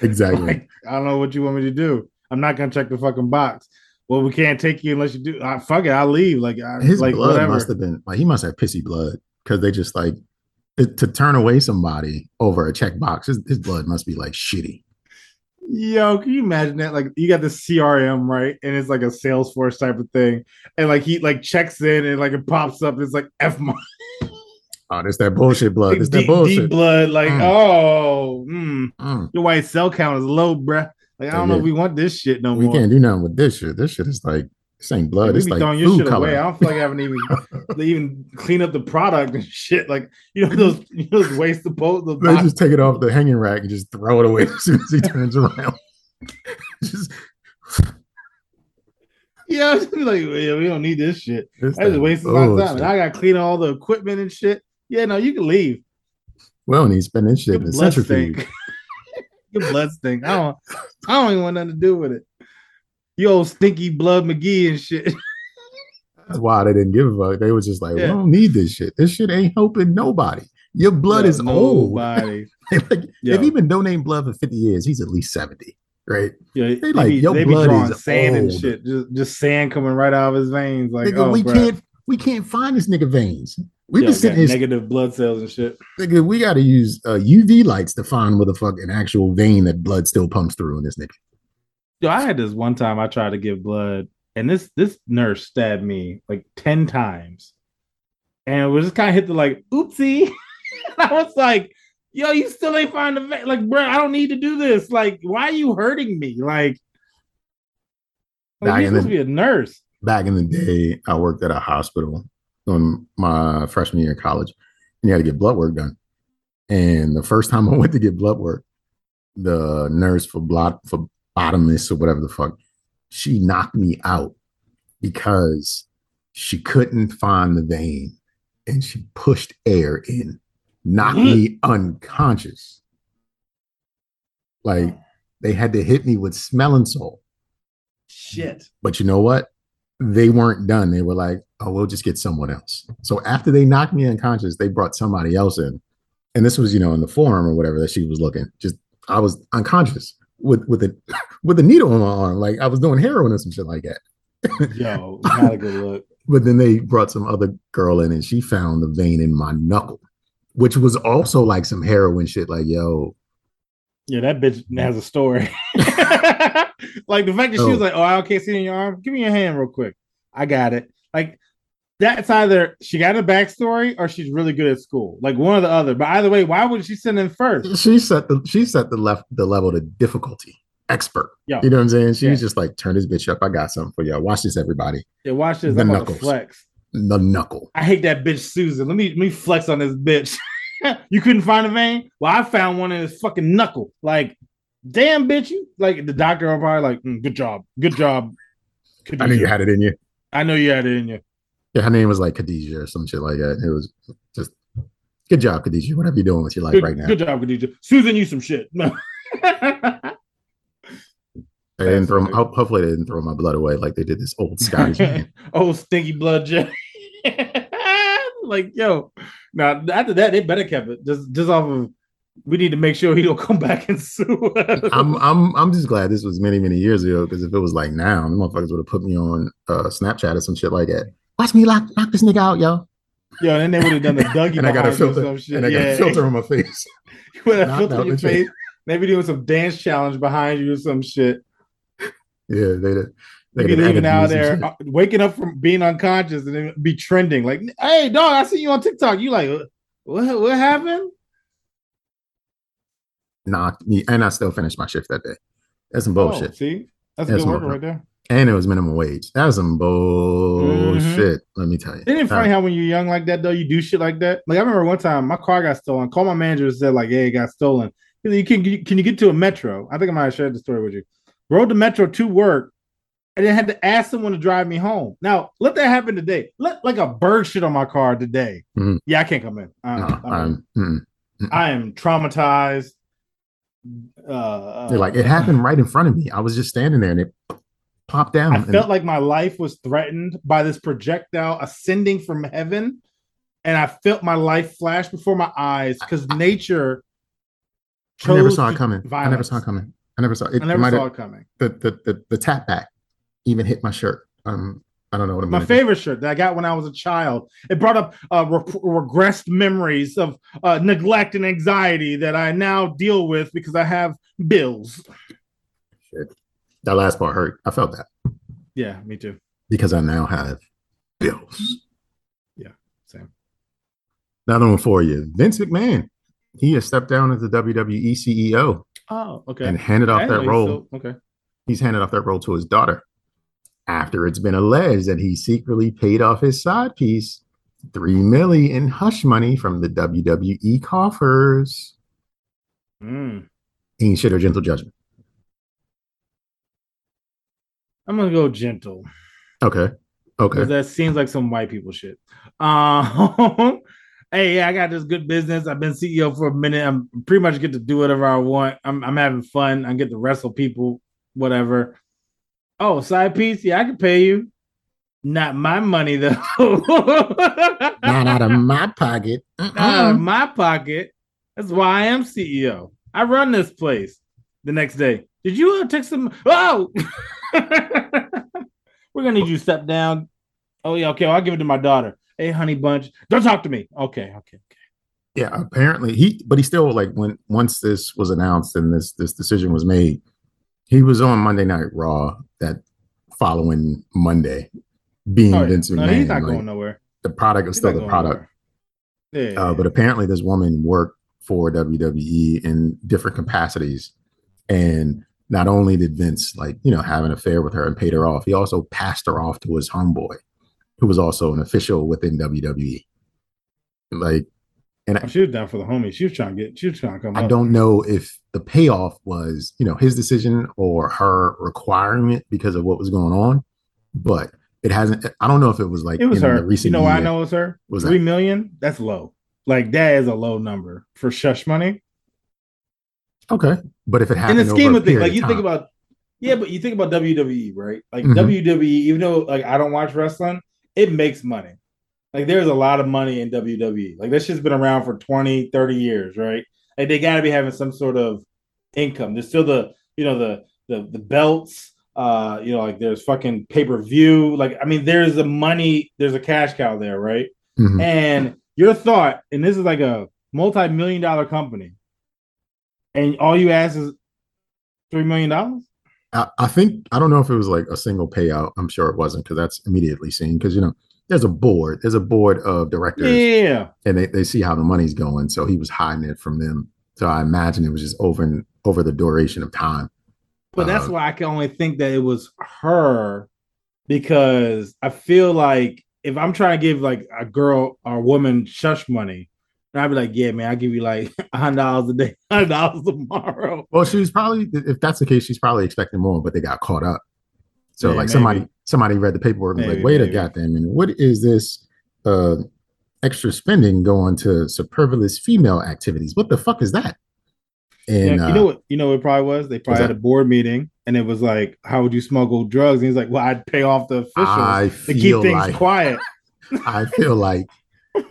exactly. like, I don't know what you want me to do. I'm not gonna check the fucking box. Well, we can't take you unless you do. Uh, fuck it, I'll leave. Like, I, his like blood whatever. must have been like he must have pissy blood because they just like to, to turn away somebody over a check box. His, his blood must be like shitty. Yo, can you imagine that? Like, you got the CRM right, and it's like a Salesforce type of thing, and like he like checks in, and like it pops up. It's like F mark, Oh, there's that bullshit blood. There's that bullshit. blood. Like, Mm. oh, mm, Mm, your white cell count is low, bruh. Like, I don't know if we want this shit no we more. We can't do nothing with this shit. This shit is like this ain't blood. It's like throwing your food shit color. away. I don't feel like having to even even clean up the product and shit. Like you know those you know those waste the the They just take it off the hanging rack and just throw it away as soon as he turns around. just yeah, like yeah, we don't need this shit. it's I just wasted my time. And I got to clean all the equipment and shit. Yeah, no, you can leave. We don't need to spend this shit Your in the centrifuge. Your blood stink. I don't. I don't even want nothing to do with it. You old stinky blood McGee and shit. That's why they didn't give a fuck. They was just like, we don't need this shit. This shit ain't helping nobody. Your blood Yo, is old. Nobody. like, Yo. if he's been donating blood for 50 years, he's at least 70, right? Yeah, they, like, be, your they be blood drawing is sand and shit. Just, just sand coming right out of his veins. Like, Nigga, oh, we bruh. can't we can't find this nigga veins. We've been sitting negative blood cells and shit. nigga, we gotta use uh, UV lights to find where the fuck an actual vein that blood still pumps through in this nigga. Yo, I had this one time I tried to give blood, and this this nurse stabbed me like ten times, and it was just kind of hit the like oopsie. I was like, yo, you still ain't find the vein. Like, bro, I don't need to do this. Like, why are you hurting me? Like, like you're in the- supposed to be a nurse. Back in the day, I worked at a hospital on my freshman year of college, and you had to get blood work done. And the first time I went to get blood work, the nurse for blood for bottomist or whatever the fuck, she knocked me out because she couldn't find the vein and she pushed air in, knocked me mm. unconscious. Like they had to hit me with smelling salt. Shit. But you know what? They weren't done. They were like, oh, we'll just get someone else. So after they knocked me unconscious, they brought somebody else in. And this was, you know, in the forum or whatever that she was looking. Just I was unconscious with with a with a needle on my arm. Like I was doing heroin or some shit like that. Yo, not a good look. But then they brought some other girl in and she found the vein in my knuckle, which was also like some heroin shit. Like, yo, Yeah, that bitch has a story. like the fact that she oh. was Oh. like, "Oh, I can't see in your arm. Give me your hand real quick. I got it." Like that's either she got a backstory or she's really good at school. Like one or the other. But either way, why would she send in first? she set the she set the left the level to difficulty. Expert. Yo, You know what I'm saying? She was Yeah. just like, turn this bitch up. I got something for y'all. Watch this, everybody. yeah, watch this. The I'm knuckles. flex. The knuckle. I hate that bitch Susan. Let me let me flex on this bitch. you couldn't find a vein? Well, I found one in his fucking knuckle. Like, damn bitch, you like the doctor probably like, "Mm, good job, good job. I knew you had it in you. I know you had it in you. Yeah, her name was like Khadijah or some shit like that. It was just good job, Khadijah. Whatever you're doing with your life Good, right now. good job, Khadijah. Susan, you some shit. No. They didn't throw, ho- hopefully they didn't throw my blood away like they did this old Scottish man. oh, stinky blood jet. like, yo. Now after that, they better kept it. Just just off of we need to make sure he don't come back and sue. I'm I'm I'm just glad this was many many years ago because if it was like now, the motherfuckers would have put me on uh, Snapchat or some shit like that. Watch me lock knock this nigga out, yo. Yo, and then they would have done the Dougie And I got a behind you or filter some shit. and I got yeah. a filter on my face. You would have Knocked filter on your face. Maybe doing some dance challenge behind you or some shit. Yeah, they did. They be leaving out there, uh, waking up from being unconscious and then be trending. Like, hey, dog, I see you on TikTok. You like, what? What happened? knocked me, and I still finished my shift that day. That's some Oh, bullshit. see, that's a That's good no worker problem. right there. And it was minimum wage. That was some bullshit. Let me tell you. Mm-hmm. Isn't it funny Uh, how when you're young like that though, you do shit like that? Like I remember one time my car got stolen. Called my manager and said like, "Hey, it got stolen." Said, "You can can you get to a metro?" I think I might have shared the story with you. Rode the metro to work, and then had to ask someone to drive me home. Now let that happen today. Let like a bird shit on my car today. Mhm. Yeah, I can't come in. Uh, no, I'm- I'm, mm. I am traumatized. Uh, They're like it happened right in front of me. I was just standing there and it popped down. I and- felt like my life was threatened by this projectile ascending from heaven, and I felt my life flash before my eyes because nature. I never saw it coming. I never saw it coming. I never saw it. I never might saw it coming. the, the the the tap back even hit my shirt. Um, I don't know what I'm My gonna do. favorite shirt that I got when I was a child. It brought up uh, re- regressed memories of uh, neglect and anxiety that I now deal with because I have bills. That last part hurt. I felt that Yeah, me too. because I now have bills. Yeah, same. Another one for you, Vince McMahon. He has stepped down as the WWE CEO Oh, okay. and handed off that role. still- okay. he's handed off that role to his daughter after it's been alleged that he secretly paid off his side piece three milli in hush money from the WWE coffers. Mm. Ain't shit or gentle judgment. I'm gonna go gentle. Okay. Okay. that seems like some white people shit. Um, hey, I got this good business. I've been CEO for a minute. I'm pretty much get to do whatever I want. I'm, I'm having fun. I get to wrestle people, whatever. Oh, side piece? Yeah, I can pay you. Not my money though. Not out of my pocket. Not out of my pocket. That's why I am CEO. I run this place. The next day, did you uh, take some? Oh, we're gonna need you to step down. Oh yeah, okay. Well, I'll give it to my daughter. Hey, honey bunch, don't talk to me. Okay, okay, okay. Yeah, apparently he, but he still like when once this was announced and this this decision was made, he was on Monday Night Raw that following Monday, being Oh, yeah. Vince No, McMahon. he's not like, going nowhere. the product is He's still the product. Yeah, Uh, but apparently, this woman worked for WWE in different capacities. And not only did Vince like, you know, have an affair with her and paid her off, he also passed her off to his homeboy, who was also an official within WWE. Like, and She was down for the homie. She was trying to get. She was trying to come. I up. don't know if the payoff was, you know, his decision or her requiring it because of what was going on, but it hasn't. I don't know if it was like It was in her. the recent You know I know it was her? Was Three that? million? That's low. Like that is a low number for shush money. Okay, but if it happens, In happened the scheme over of things, like you of think about, yeah, but you think about WWE, right? Like Mhm. WWE, even though like I don't watch wrestling, it makes money. Like there's a lot of money in WWE. Like that shit's been around for 20, 30 years, right? Like they got to be having some sort of income. There's still the, you know, the the the belts. Uh, you know, like there's fucking pay per view. Like I mean, there's a money, there's a cash cow there, right? Mhm. And your thought, and this is like a multi-million dollar company, and all you ask is three million dollars. I, I think I don't know if it was like a single payout. I'm sure it wasn't because that's immediately seen because you know there's a board, there's a board of directors, Yeah, and they, they see how the money's going. So he was hiding it from them. So I imagine it was just over and over the duration of time. but that's Uh, why I can only think that it was her because I feel like if I'm trying to give like a girl or woman shush money, and I'd be like, yeah, man, I'll give you like a hundred dollars a day, hundred dollars tomorrow. Well, she was probably if that's the case, she's probably expecting more, but they got caught up. So Yeah, like maybe. somebody somebody read the paperwork and Maybe, like, wait maybe. a goddamn minute, what is this uh extra spending going to superfluous female activities? What the fuck is that? And Yeah, uh, you know what? You know what it probably was? They probably had that? a board meeting, and it was like, "How would you smuggle drugs?" And he's like, "Well, I'd pay off the officials I to keep things like quiet." I feel like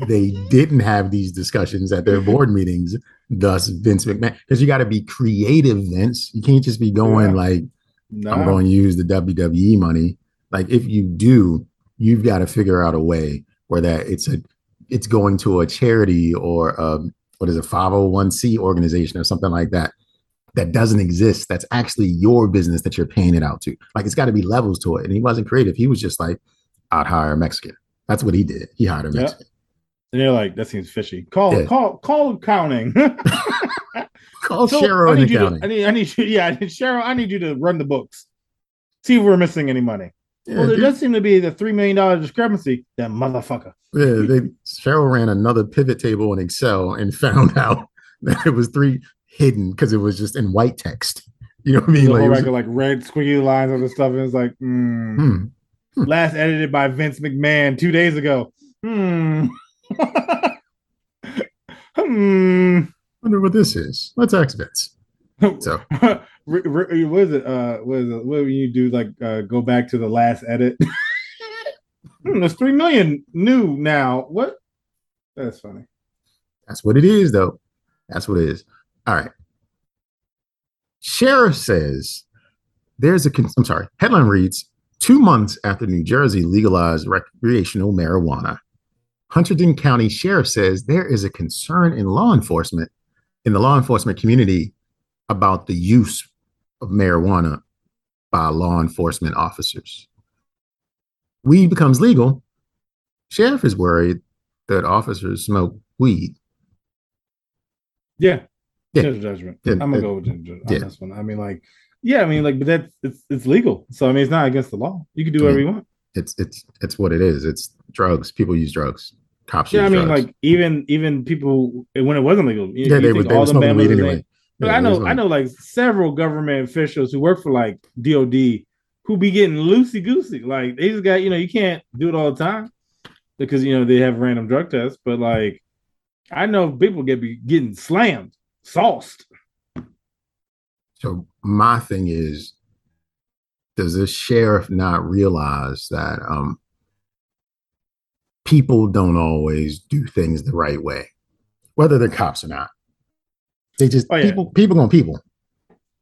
they didn't have these discussions at their board meetings. Thus, Vince McMahon, because you got to be creative, Vince. You can't just be going Yeah. like, No, I'm going to use the WWE money. Like, if you do, you've got to figure out a way where that it's a it's going to a charity or um, what is a 501c organization or something like that that doesn't exist. That's actually your business that you're paying it out to. Like, it's got to be levels to it. And he wasn't creative. He was just like, I'd hire a Mexican. That's what he did. He hired a. Mexican. And they're like, "That seems fishy." Call, Yeah. call, call accounting. Call So, Cheryl I need you to. I need, I need you. Yeah, Cheryl, I need you to run the books. See if we're missing any money. Yeah, well, there dude. does seem to be the three million dollar discrepancy. That motherfucker. Yeah, they Cheryl ran another pivot table in Excel and found out that it was three hidden because it was just in white text. You know what I mean? The Like, whole was- record, like red squiggly lines on the stuff, and it's like, hmm. hmm, last edited by Vince McMahon two days ago. Hmm. hmm. wonder what this is. Let's ask Vince. So what is it? Uh, what is it? What when you do like uh, go back to the last edit? hmm, there's three million new now. What? That's funny. that's what it is, though. That's what it is. All right. Sheriff says there's a. Con- I'm sorry. Headline reads: Two months after New Jersey legalized recreational marijuana, Hunterdon County Sheriff says there is a concern in law enforcement, in the law enforcement community, about the use of marijuana by law enforcement officers. Weed becomes legal. Sheriff is worried that officers smoke weed. Yeah. Yeah. Judge judgment. Yeah, I'm gonna go with judge, judge yeah. on this one. I mean, like, yeah, I mean, like, but that's it's it's legal. So I mean, it's not against the law. You can do whatever you want. It's it's it's what it is. It's drugs. People use drugs. Cops Yeah, I mean, drugs. like even even people when it wasn't legal. You, yeah, you they think were they all were the smoking weed anyway. But Yeah, I know I know like several government officials who work for like DOD who be getting loosey goosey. Like they just got you know you can't do it all the time because you know they have random drug tests. But like I know people get be getting slammed, sauced. So my thing is, does this sheriff not realize that um people don't always do things the right way, whether they're cops or not? They just Oh, yeah. people people gonna people.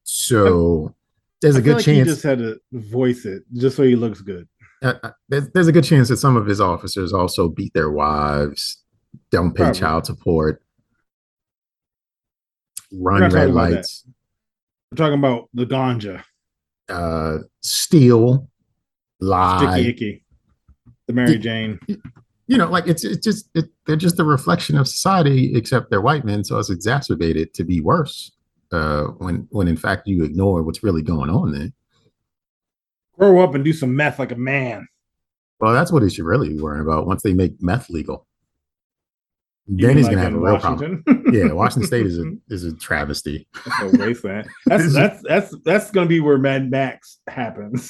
So there's a I good like he just had to voice it just so he looks good. uh, uh, there's, there's a good chance that some of his officers also beat their wives, don't pay Probably. child support, run red talking about that. lights, We're talking about the ganja, uh, steal, lie. sticky icky, the Mary Jane. You know, like it's it's just it, they're just a reflection of society, except they're white men, so it's exacerbated to be worse. Uh, when when in fact you ignore what's really going on there. Grow up and do some meth like a man. Well, that's what he should really be worrying about once they make meth legal. You Then he's like gonna have a real problem. Yeah, Washington State is a is a travesty. That's a wasteland. That's that's that's that's gonna be where Mad Max happens.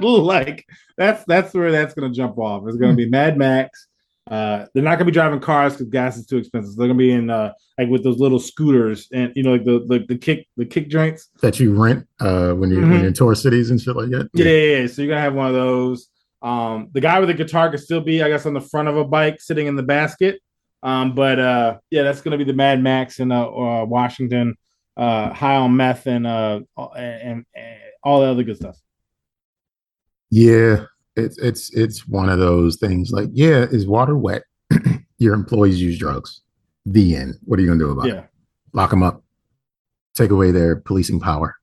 like that's that's where that's gonna jump off. It's gonna be Mad Max. Uh, they're not gonna be driving cars because gas is too expensive. They're gonna be in uh, like with those little scooters and you know like the the, the kick the kick joints. that you rent uh when you're when Mhm. you're in tour cities and shit like that. Yeah, yeah, yeah. So you're gonna have one of those. Um, the guy with the guitar could still be, I guess, on the front of a bike, sitting in the basket. Um, but uh, yeah, that's gonna be the Mad Max in uh, uh Washington, uh, high on meth and uh and, and all the other good stuff. Yeah, it's it's it's one of those things. Like, yeah, is water wet? Your employees use drugs. The end. What are you gonna do about it? Lock them up. Take away their policing power.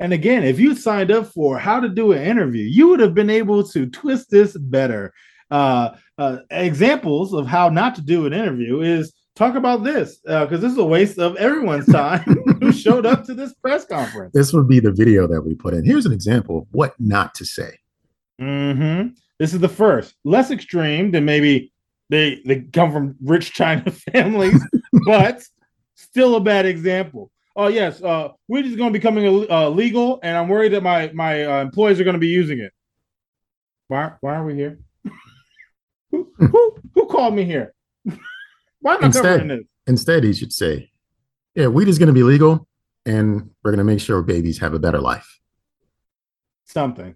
And again, if you signed up for how to do an interview, you would have been able to twist this better. Uh, uh, examples of how not to do an interview is talk about this because this is a waste of everyone's time who showed up to this press conference. This would be the video that we put in. Here's an example of what not to say. Mm-hmm. This is the first, less extreme than maybe they they come from rich China families, but still a bad example. Oh yes, uh, we're just going to be becoming uh, legal, and I'm worried that my my uh, employees are going to be using it. Why why are we here? Who, who who called me here? why am I Instead- covering this? Instead, he should say, "Yeah, weed is gonna be legal, and we're gonna make sure babies have a better life." something.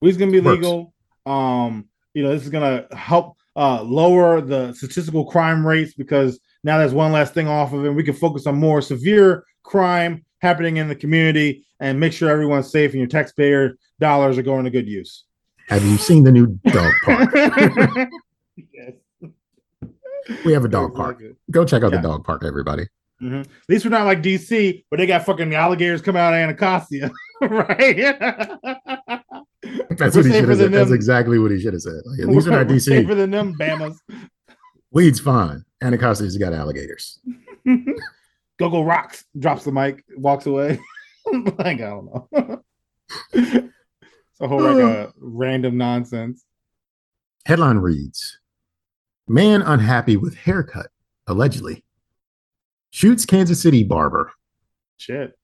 Weed's gonna be Works. legal. Um, you know, this is gonna help uh lower the statistical crime rates because now there's one less thing off of it. We can focus on more severe crime happening in the community and make sure everyone's safe and your taxpayer dollars are going to good use. Have you seen the new dog park? yes. We have a dog park. Go check out Yeah. the dog park, everybody. Mhm. At least we're not like DC, where they got fucking alligators coming out of Anacostia, right? That's We're what he should have said. than That's exactly what he should have said. Like, at least we're not We're DC. safer than them, Bamas. Weed's fine. Anacostia's got alligators. Gogo rocks, drops the mic, walks away. like I don't know. It's a whole like a random nonsense. Headline reads Man unhappy with haircut, allegedly. Shoots Kansas City barber. Shit.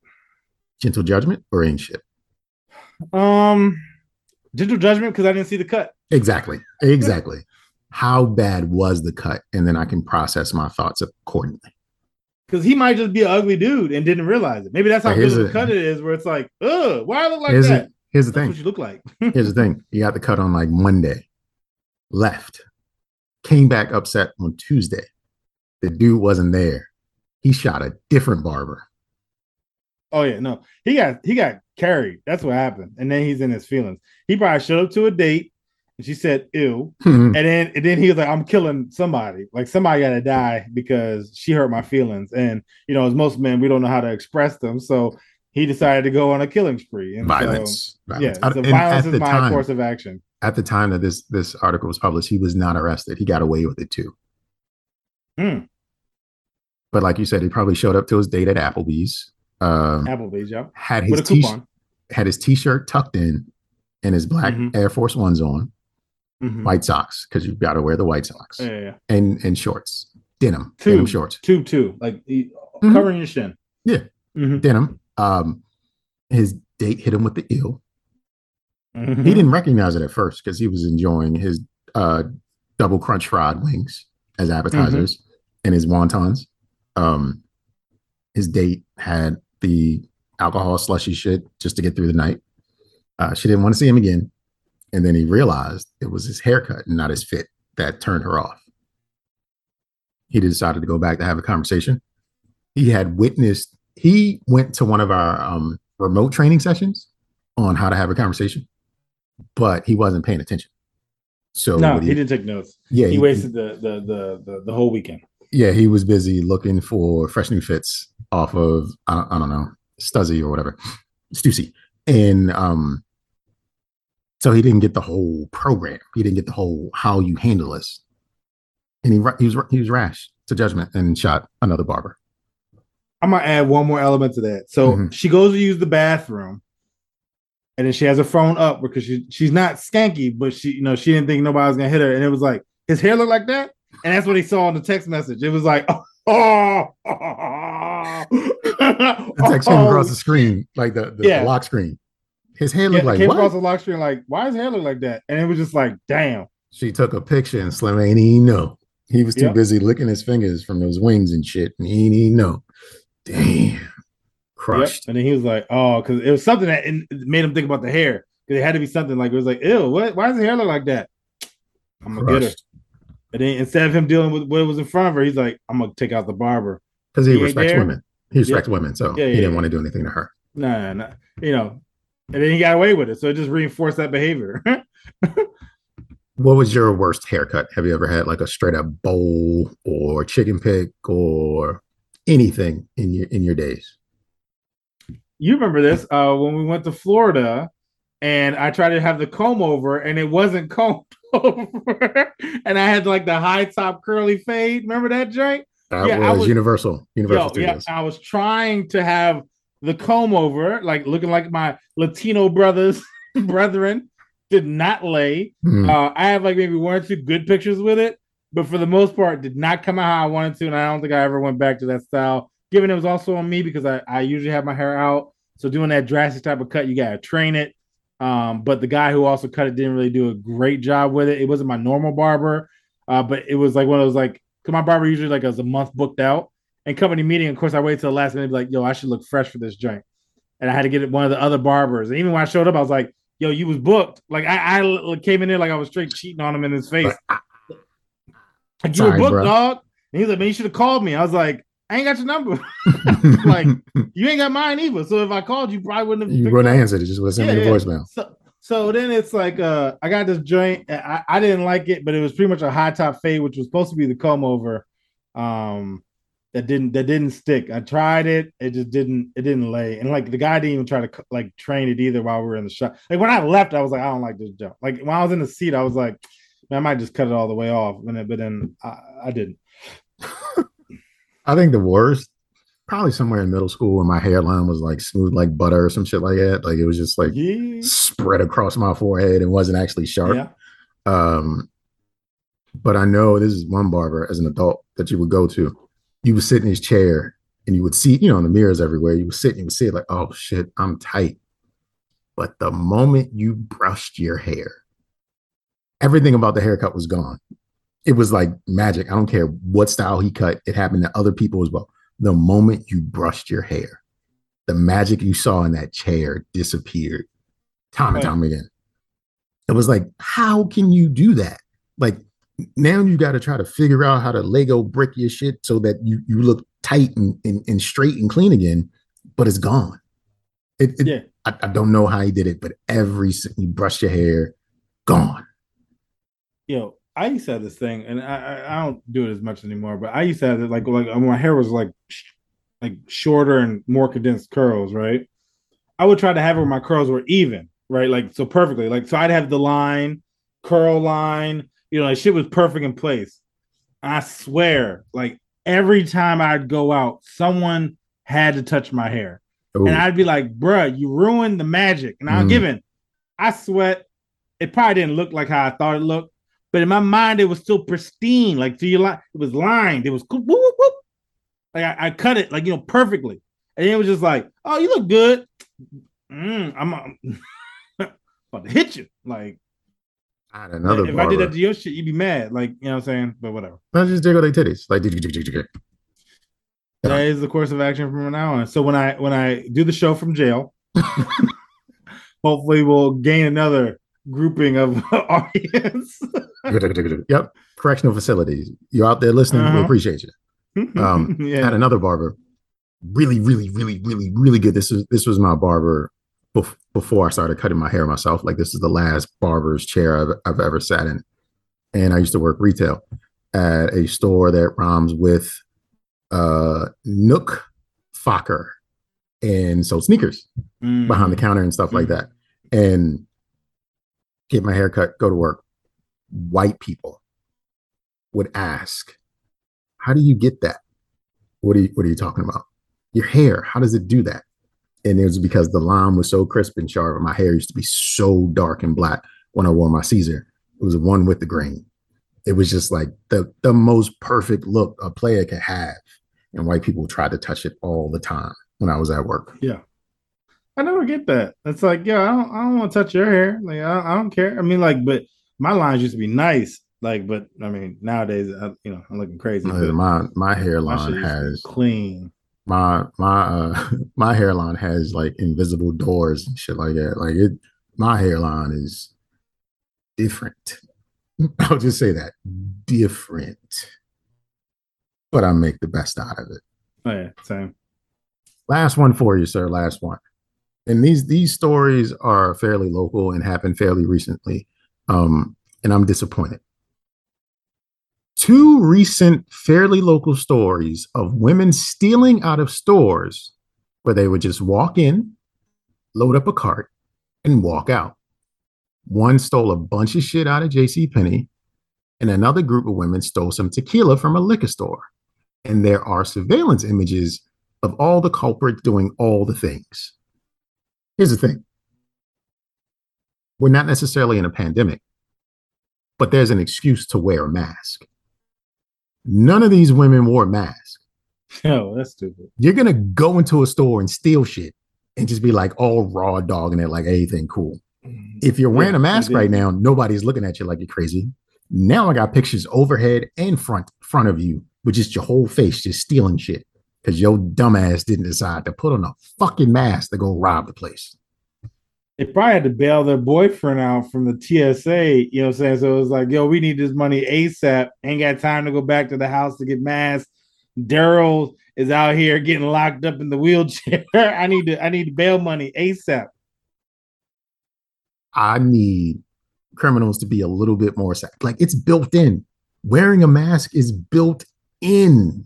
Gentle judgment or ain't shit? Um, gentle judgment because I didn't see the cut. Exactly. Exactly. How bad was the cut? And then I can process my thoughts accordingly. Because he might just be an ugly dude and didn't realize it. Maybe that's how good here's of a a- cut it is, where it's like, ugh, why I look like that? Here's the That's thing. what you look like. Here's the thing. You got the cut on like Monday, left, came back upset on Tuesday. The dude wasn't there. He shot a different barber. Oh yeah, no, he got he got carried. That's what happened, and then he's in his feelings. He probably showed up to a date, and she said, "Ew," Hmm. and then and then he was like, "I'm killing somebody. Like somebody got to die because she hurt my feelings." And you know, as most men, we don't know how to express them, so he decided to go on a killing spree. And so, violence. yeah, violence. so and violence is my time, course of action. at the time that this this article was published, he was not arrested. He got away with it too. Hmm. But like you said, he probably showed up to his date at Applebee's. Um, Applebee's, yeah, had his t- had his t-shirt tucked in and his black Mhm. Air Force Ones on, Mhm. white socks because you've got to wear the white socks Yeah, yeah, yeah. and and shorts, denim, Two. denim shorts, Two, two, like Mhm. covering your shin. Yeah. Mhm. denim. Um, his date hit him with the ill. Mhm. He didn't recognize it at first because he was enjoying his uh, double crunch fried wings as appetizers and his wontons. Um, his date had the alcohol slushy shit just to get through the night. Uh, she didn't want to see him again. And then he realized it was his haircut and not his fit that turned her off. He decided to go back to have a conversation. He had witnessed, he went to one of our um, remote training sessions on how to have a conversation, but he wasn't paying attention. So No, what he didn't take notes. Yeah, He wasted the the the the, the whole weekend. yeah, he was busy looking for fresh new fits off of I don't, I don't know Stuzzy or whatever, Stussy, and um, So he didn't get the whole program. He didn't get the whole how you handle this. And he he was he was rash to judgment and shot another barber. I'm gonna add one more element to that. So Mhm. she goes to use the bathroom, and then she has her phone up because she she's not skanky, but she you know she didn't think nobody was gonna hit her, and it was like his hair looked like that, and that's what he saw in the text message. It was like, oh, oh, The text came across the screen, like the, the, Oh. Yeah. lock screen. His hair looked it like came what? across the lock screen like, why does his hair look like that? And it was just like, damn. She took a picture and Slim ain't even know. He was too Yep. busy licking his fingers from those wings and shit, and he ain't even know. Damn, Yep. crushed. And then he was like, oh, because it was something that made him think about the hair. Because it had to be something like it was like, ew, what? Why does his hair look like that? I'm gonna get her. Crushed. And then instead of him dealing with what was in front of her, he's like, I'm gonna take out the barber. Because he, He respects women. He respects women, so Yeah, he didn't yeah. want to do anything to her. Nah, nah, you know. And then he got away with it. So it just reinforced that behavior. What was your worst haircut? Have you ever had like a straight up bowl or chicken pick or anything in your in your days? you remember this uh when we went to Florida and I tried to have the comb over and it wasn't combed over. and I had like the high top curly fade. Remember that joint? That Yeah, I was, was- Universal. Universal Yo, yeah, Studios. I was trying to have the comb over, like looking like my Latino brothers, brethren, did not lay. Hmm. Uh, I have like maybe one or two good pictures with it, but for the most part, did not come out how I wanted to, and I don't think I ever went back to that style. Given it was also on me because I, I usually have my hair out, so doing that drastic type of cut, you gotta train it. Um, but the guy who also cut it didn't really do a great job with it. It wasn't my normal barber, uh, but it was like one of those like, cause my barber usually like was a month booked out, and company meeting. Of course, I waited till the last minute, like, yo, I should look fresh for this joint, and I had to get it one of the other barbers. And even when I showed up, I was like, yo, you was booked. Like I came in there like I was straight cheating on him in his face. Like, you were Sorry, booked, bro. dog. And he's like, man, you should have called me. I was like, I ain't got your number. like, you ain't got mine either. So if I called you, probably wouldn't have. you wouldn't up. answer it, just was sending Yeah, me a yeah. voicemail. So, so then it's like uh I got this joint. I, I didn't like it, but it was pretty much a high top fade, which was supposed to be the comb over. Um that didn't that didn't stick. I tried it, it just didn't it didn't lay. And like the guy didn't even try to like train it either while we were in the shop. Like when I left, I was like, I don't like this jump. Like when I was in the seat, I was like, I might just cut it all the way off. But then I, I didn't. I think the worst, probably somewhere in middle school when my hairline was like smooth like butter or some shit like that. Like it was just like Yeah. spread across my forehead and wasn't actually sharp. Yeah. Um, but I know this is one barber as an adult that you would go to. You would sit in his chair and you would see, you know, in the mirrors everywhere. You would sit and you would see it like, oh shit, I'm tight. But the moment you brushed your hair, everything about the haircut was gone. It was like magic. I don't care what style he cut. It happened to other people as well. The moment you brushed your hair, the magic you saw in that chair disappeared time and time again. It was like, how can you do that? Like now you got to try to figure out how to Lego brick your shit so that you you look tight and, and, and straight and clean again, but it's gone. It, it- Yeah. I, I don't know how he did it, but every you brush your hair, gone. Yo, I used to have this thing, and I, I don't do it as much anymore. But I used to have it like like my hair was like like shorter and more condensed curls, right? I would try to have it where my curls were even, right? Like so perfectly. Like so, I'd have the line, curl line, you know, like shit was perfect in place. I swear, like every time I'd go out, someone had to touch my hair. Ooh. And I'd be like, bruh, you ruined the magic. And I'm Mm. giving, I sweat. It probably didn't look like how I thought it looked, but in my mind, it was still pristine. Like to your line, it was lined. It was whoop, whoop, whoop. like I, I cut it like you know perfectly, and it was just like, oh, you look good. Mm, I'm, I'm about to hit you. Like I had another if I did that to your shit, you'd be mad. Like you know what I'm saying? But whatever. I just jiggle their titties. Like. That is the course of action from now on. So when I when I do the show from jail, hopefully we'll gain another grouping of audience. Yep. Correctional facilities. You're out there listening? We Uh-huh. appreciate you. Um, yeah. had another barber, really, really, really, really, really good. This is this was my barber bef- before I started cutting my hair myself. Like this is the last barber's chair I've, I've ever sat in, and I used to work retail at a store that rhymes with uh, Nook Fokker, and sold sneakers Mm. behind the counter and stuff like that. And get my hair cut, go to work. White people would ask, How do you get that? What are you what are you talking about? Your hair, how does it do that? And it was because the line was so crisp and sharp. My hair used to be so dark and black when I wore my Caesar. It was one with the grain. It was just like the the most perfect look a player could have. And white people tried to touch it all the time when I was at work. Yeah. I never get that. It's like, yeah, I don't, I don't want to touch your hair. Like, I, I don't care. I mean, like, but my lines used to be nice. Like, but I mean, nowadays, I, you know, I'm looking crazy. My my my hairline shit used to be has clean. my my uh my hairline has like invisible doors and shit like that. Like it my hairline is different. I'll just say that. Different. But I make the best out of it. Oh yeah, same. Last one for you, sir. Last one. And these these stories are fairly local and happened fairly recently. Um, and I'm disappointed. Two recent fairly local stories of women stealing out of stores where they would just walk in, load up a cart, and walk out. One stole a bunch of shit out of JC Penney, and another group of women stole some tequila from a liquor store. And there are surveillance images of all the culprits doing all the things. Here's the thing we're not necessarily in a pandemic, but there's an excuse to wear a mask. None of these women wore masks. Oh, that's stupid. You're going to go into a store and steal shit and just be like all raw dogging it like anything cool. If you're wearing a mask right now, nobody's looking at you like you're crazy. Now I got pictures overhead and front front of you with just your whole face just stealing shit because your dumbass didn't decide to put on a fucking mask to go rob the place. They probably had to bail their boyfriend out from the TSA. You know what I'm saying? So it was like, yo, we need this money ASAP. Ain't got time to go back to the house to get masked. Daryl is out here getting locked up in the wheelchair. I need to I need bail money ASAP. I need criminals to be a little bit more sa- like it's built in. Wearing a mask is built in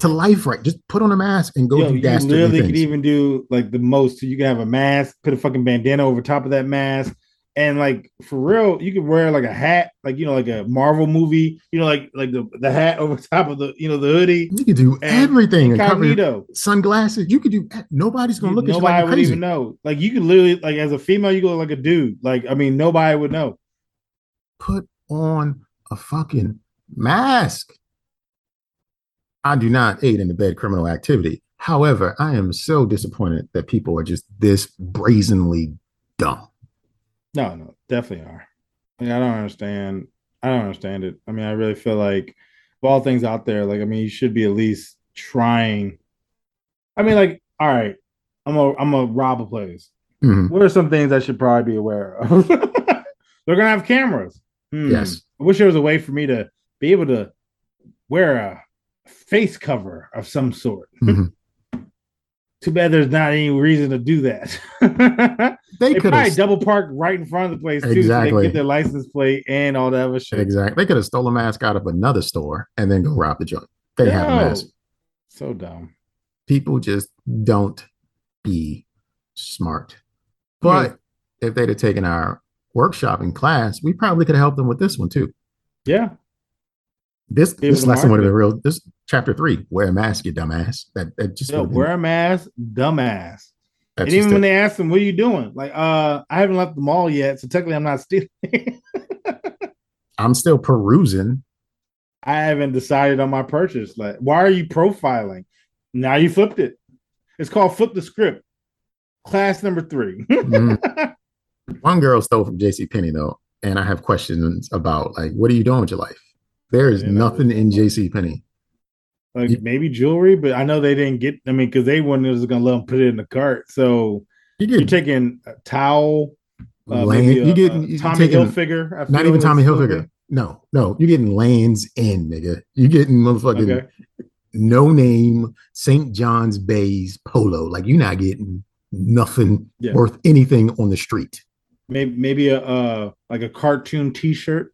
to life, right? Just put on a mask and go Yo, do you dastardly literally could even do like the most. So you can have a mask, put a fucking bandana over top of that mask, and like for real, you could wear like a hat, like you know, like a Marvel movie, you know, like like the, the hat over top of the you know the hoodie. you could do And everything and Incognito. sunglasses. You could do. Nobody's gonna look at you nobody like would crazy. even know. Like you could literally, like as a female, you go like a dude. Like I mean, nobody would know. Put on a fucking mask. I do not aid in the bed criminal activity. However, I am so disappointed that people are just this brazenly dumb. No, no, definitely are. Like, I don't understand. I don't understand it. I mean, I really feel like of all things out there, like I mean, you should be at least trying. I mean, like, all right, I'm a I'm a rob a place. Mhm. What are some things I should probably be aware of? They're gonna have cameras. Hmm. Yes. I wish there was a way for me to be able to wear a face cover of some sort. Mhm. Too bad there's not any reason to do that. They they could probably have double park right in front of the place too, so they Exactly. get their license plate and all that other shit. exactly. They could have stole a mask out of another store and then go rob the joint. They have a mask. So dumb. People just don't be smart. But if they'd have taken our workshop in class, we probably could have helped them with this one too. Yeah. This able this lesson would have been real. This chapter three, wear a mask, you dumbass. That that just Yo, wear a mask, dumbass. that's and even when they ask them, what are you doing? Like, uh, I haven't left the mall yet, so technically I'm not stealing. I'm still perusing. I haven't decided on my purchase. Like, why are you profiling? Now you flipped it. It's called flip the script. Class number three. Mhm. One girl stole from JC Penney though, and I have questions about like, what are you doing with your life? There is nothing was- in JC Penney. like You- maybe jewelry, but I know they didn't get. I mean, because they weren't just gonna let them put it in the cart. So You you're taking a towel. Uh, land. a- You get a you Tommy taking Hilfiger. Not even Tommy Hilfiger. No, no, you're getting Lands' End, nigga. You getting motherfucking Okay. no name St. John's Bay's polo. Like you're not getting nothing Yeah. worth anything on the street. Maybe maybe a uh like a cartoon T-shirt.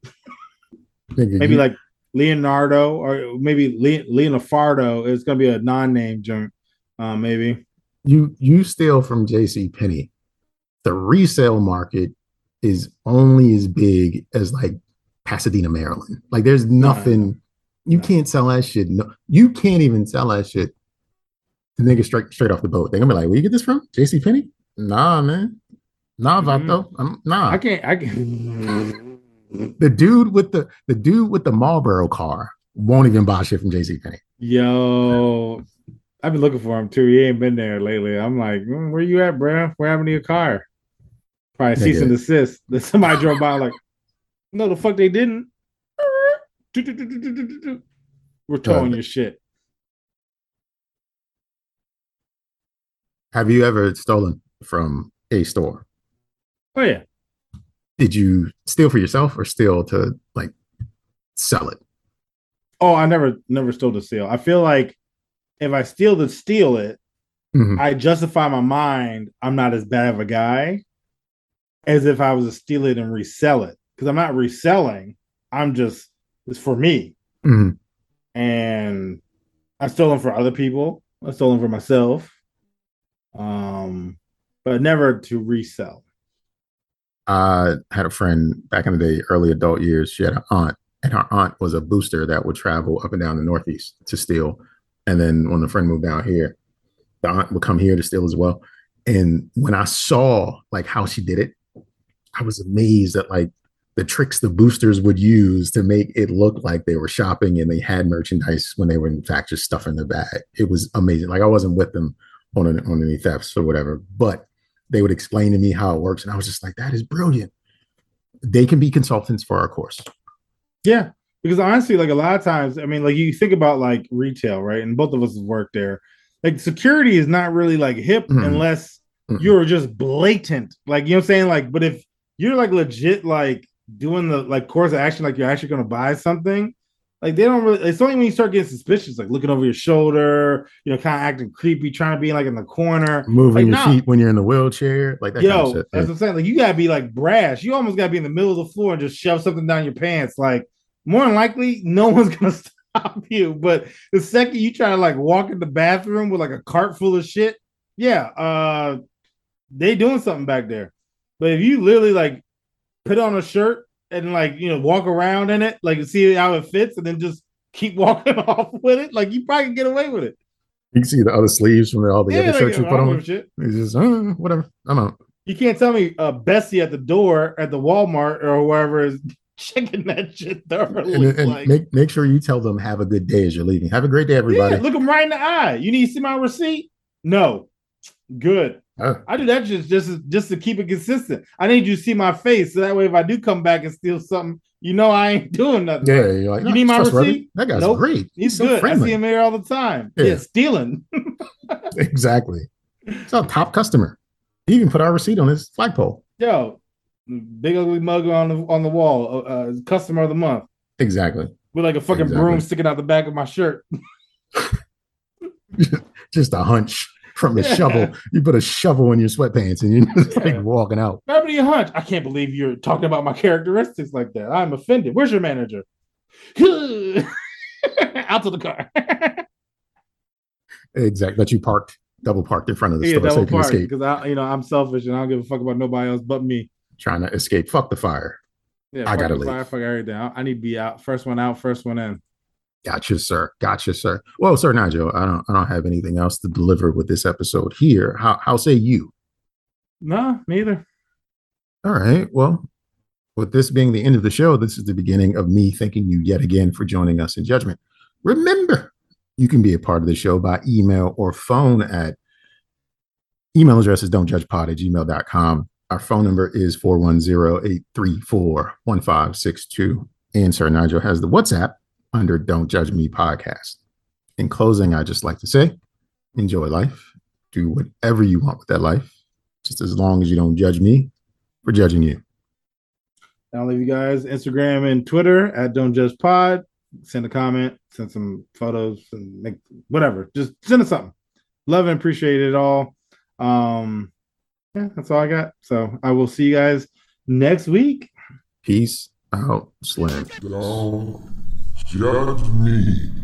Nigga, Maybe you- like Leonardo or maybe Le- Leonafardo. It's gonna be a non-name joint. Uh, maybe. you you steal from JC Penney. The resale market is only as big as like Pasadena, Maryland. Like there's nothing you No. can't sell that shit. No, you can't even sell that shit The niggas straight straight off the boat. They're gonna be like, where you get this from? JC Penney? Nah, man. Nah, Mhm. Vato. I'm nah. I can't. I can. the dude with the the dude with the Marlboro car won't even buy shit from JC Penney. Yo, I've been looking for him too. He ain't been there lately. I'm like, "Mm, where you at, bro? Where happened to your car? Probably cease Nigga. and desist. That somebody drove by, like, no, the fuck they didn't. We're towing Uh, your shit. Have you ever stolen from a store? Oh yeah. Did you steal for yourself or steal to like sell it? Oh, I never, never stole to seal. I feel like if I steal to steal it, Mhm. I justify my mind. I'm not as bad of a guy as if I was to steal it and resell it because I'm not reselling. I'm just it's for me, Mhm. and I stole them for other people. I stole them for myself, um, but never to resell. I had a friend back in the day, early adult years. She had an aunt, and her aunt was a booster that would travel up and down the Northeast to steal. And then when the friend moved down here, the aunt would come here to steal as well. And when I saw like how she did it, I was amazed at like the tricks the boosters would use to make it look like they were shopping and they had merchandise when they were in fact just stuffing their bag. It was amazing. Like I wasn't with them on any, on any thefts or whatever, but they would explain to me how it works, and I was just like, that is brilliant. They can be consultants for our course. Yeah, because honestly, like a lot of times, I mean, like you think about like retail, right? And both of us have worked there. Like security is not really like hip Mhm. unless Mhm. you're just blatant. Like you know what I'm saying? Like, but if you're like legit like doing the like course of action, like you're actually gonna buy something, like they don't really it's only when you start getting suspicious, like looking over your shoulder, you know, kind of acting creepy, trying to be like in the corner. Moving Like, your nah. feet when you're in the wheelchair, like that Yo, kind of that's what I'm saying. Like you gotta be like brash. You almost gotta be in the middle of the floor and just shove something down your pants. Like more than likely, no one's gonna stop you. But the second you try to like walk in the bathroom with like a cart full of shit, yeah, uh they doing something back there. But if you literally like put on a shirt and like you know walk around in it, like see how it fits, and then just keep walking off with it, like you probably can get away with it. You can see the other sleeves from all the yeah, other like, shirts you put on. shit. It's just uh, whatever. I'm out. You can't tell me uh, Bessie at the door at the Walmart or whoever is checking that shit thoroughly. And, and like, make make sure you tell them have a good day as you're leaving. Have a great day, everybody. yeah, look them right in the eye. You need to see my receipt? No. Good. Uh, I do that just just just to keep it consistent. I need you to see my face so that way if I do come back and steal something, you know I ain't doing nothing. yeah, you're like, You "No, need my receipt? That guy's Nope. great. He's so good. I friendly. see him here all the time. Yeah, Yeah. stealing. exactly. It's our top customer. He even put our receipt on his flagpole. Yo, big ugly mug on the on the wall. Uh, uh, customer of the month Exactly. with like a fucking Exactly. broom sticking out the back of my shirt. Just a hunch from a Yeah. shovel. You put a shovel in your sweatpants and you're just Yeah. like walking out. Remember your hunch? I can't believe you're talking about my characteristics like that. I'm offended. Where's your manager? Out to the car. Exactly. That you parked, double parked in front of the yeah, store so you can escape. because I, you know, I'm selfish and I don't give a fuck about nobody else but me. Trying to escape. Fuck the fire. Yeah, I gotta the fire, leave. fuck everything. I, I need to be out. First one out, first one in. Gotcha, sir. Gotcha, sir. Well, sir Nigel, I don't I don't have anything else to deliver with this episode here. How how say you? No, neither. All right. Well, with this being the end of the show, this is the beginning of me thanking you yet again for joining us in judgment. Remember, you can be a part of the show by email or phone at email address is don'tjudgepod at gmail.com. Our phone number is 410-834-1562. And Sir Nigel has the WhatsApp under Don't Judge Me Podcast. In closing, I just like to say, enjoy life. Do whatever you want with that life, just as long as you don't judge me for judging you. I'll leave you guys Instagram and Twitter at Don't Judge Pod. Send a comment, send some photos, and make whatever. Just send us something. Love and appreciate it all. Um, yeah, that's all I got. So I will see you guys next week. Peace out, Slim. Judge me.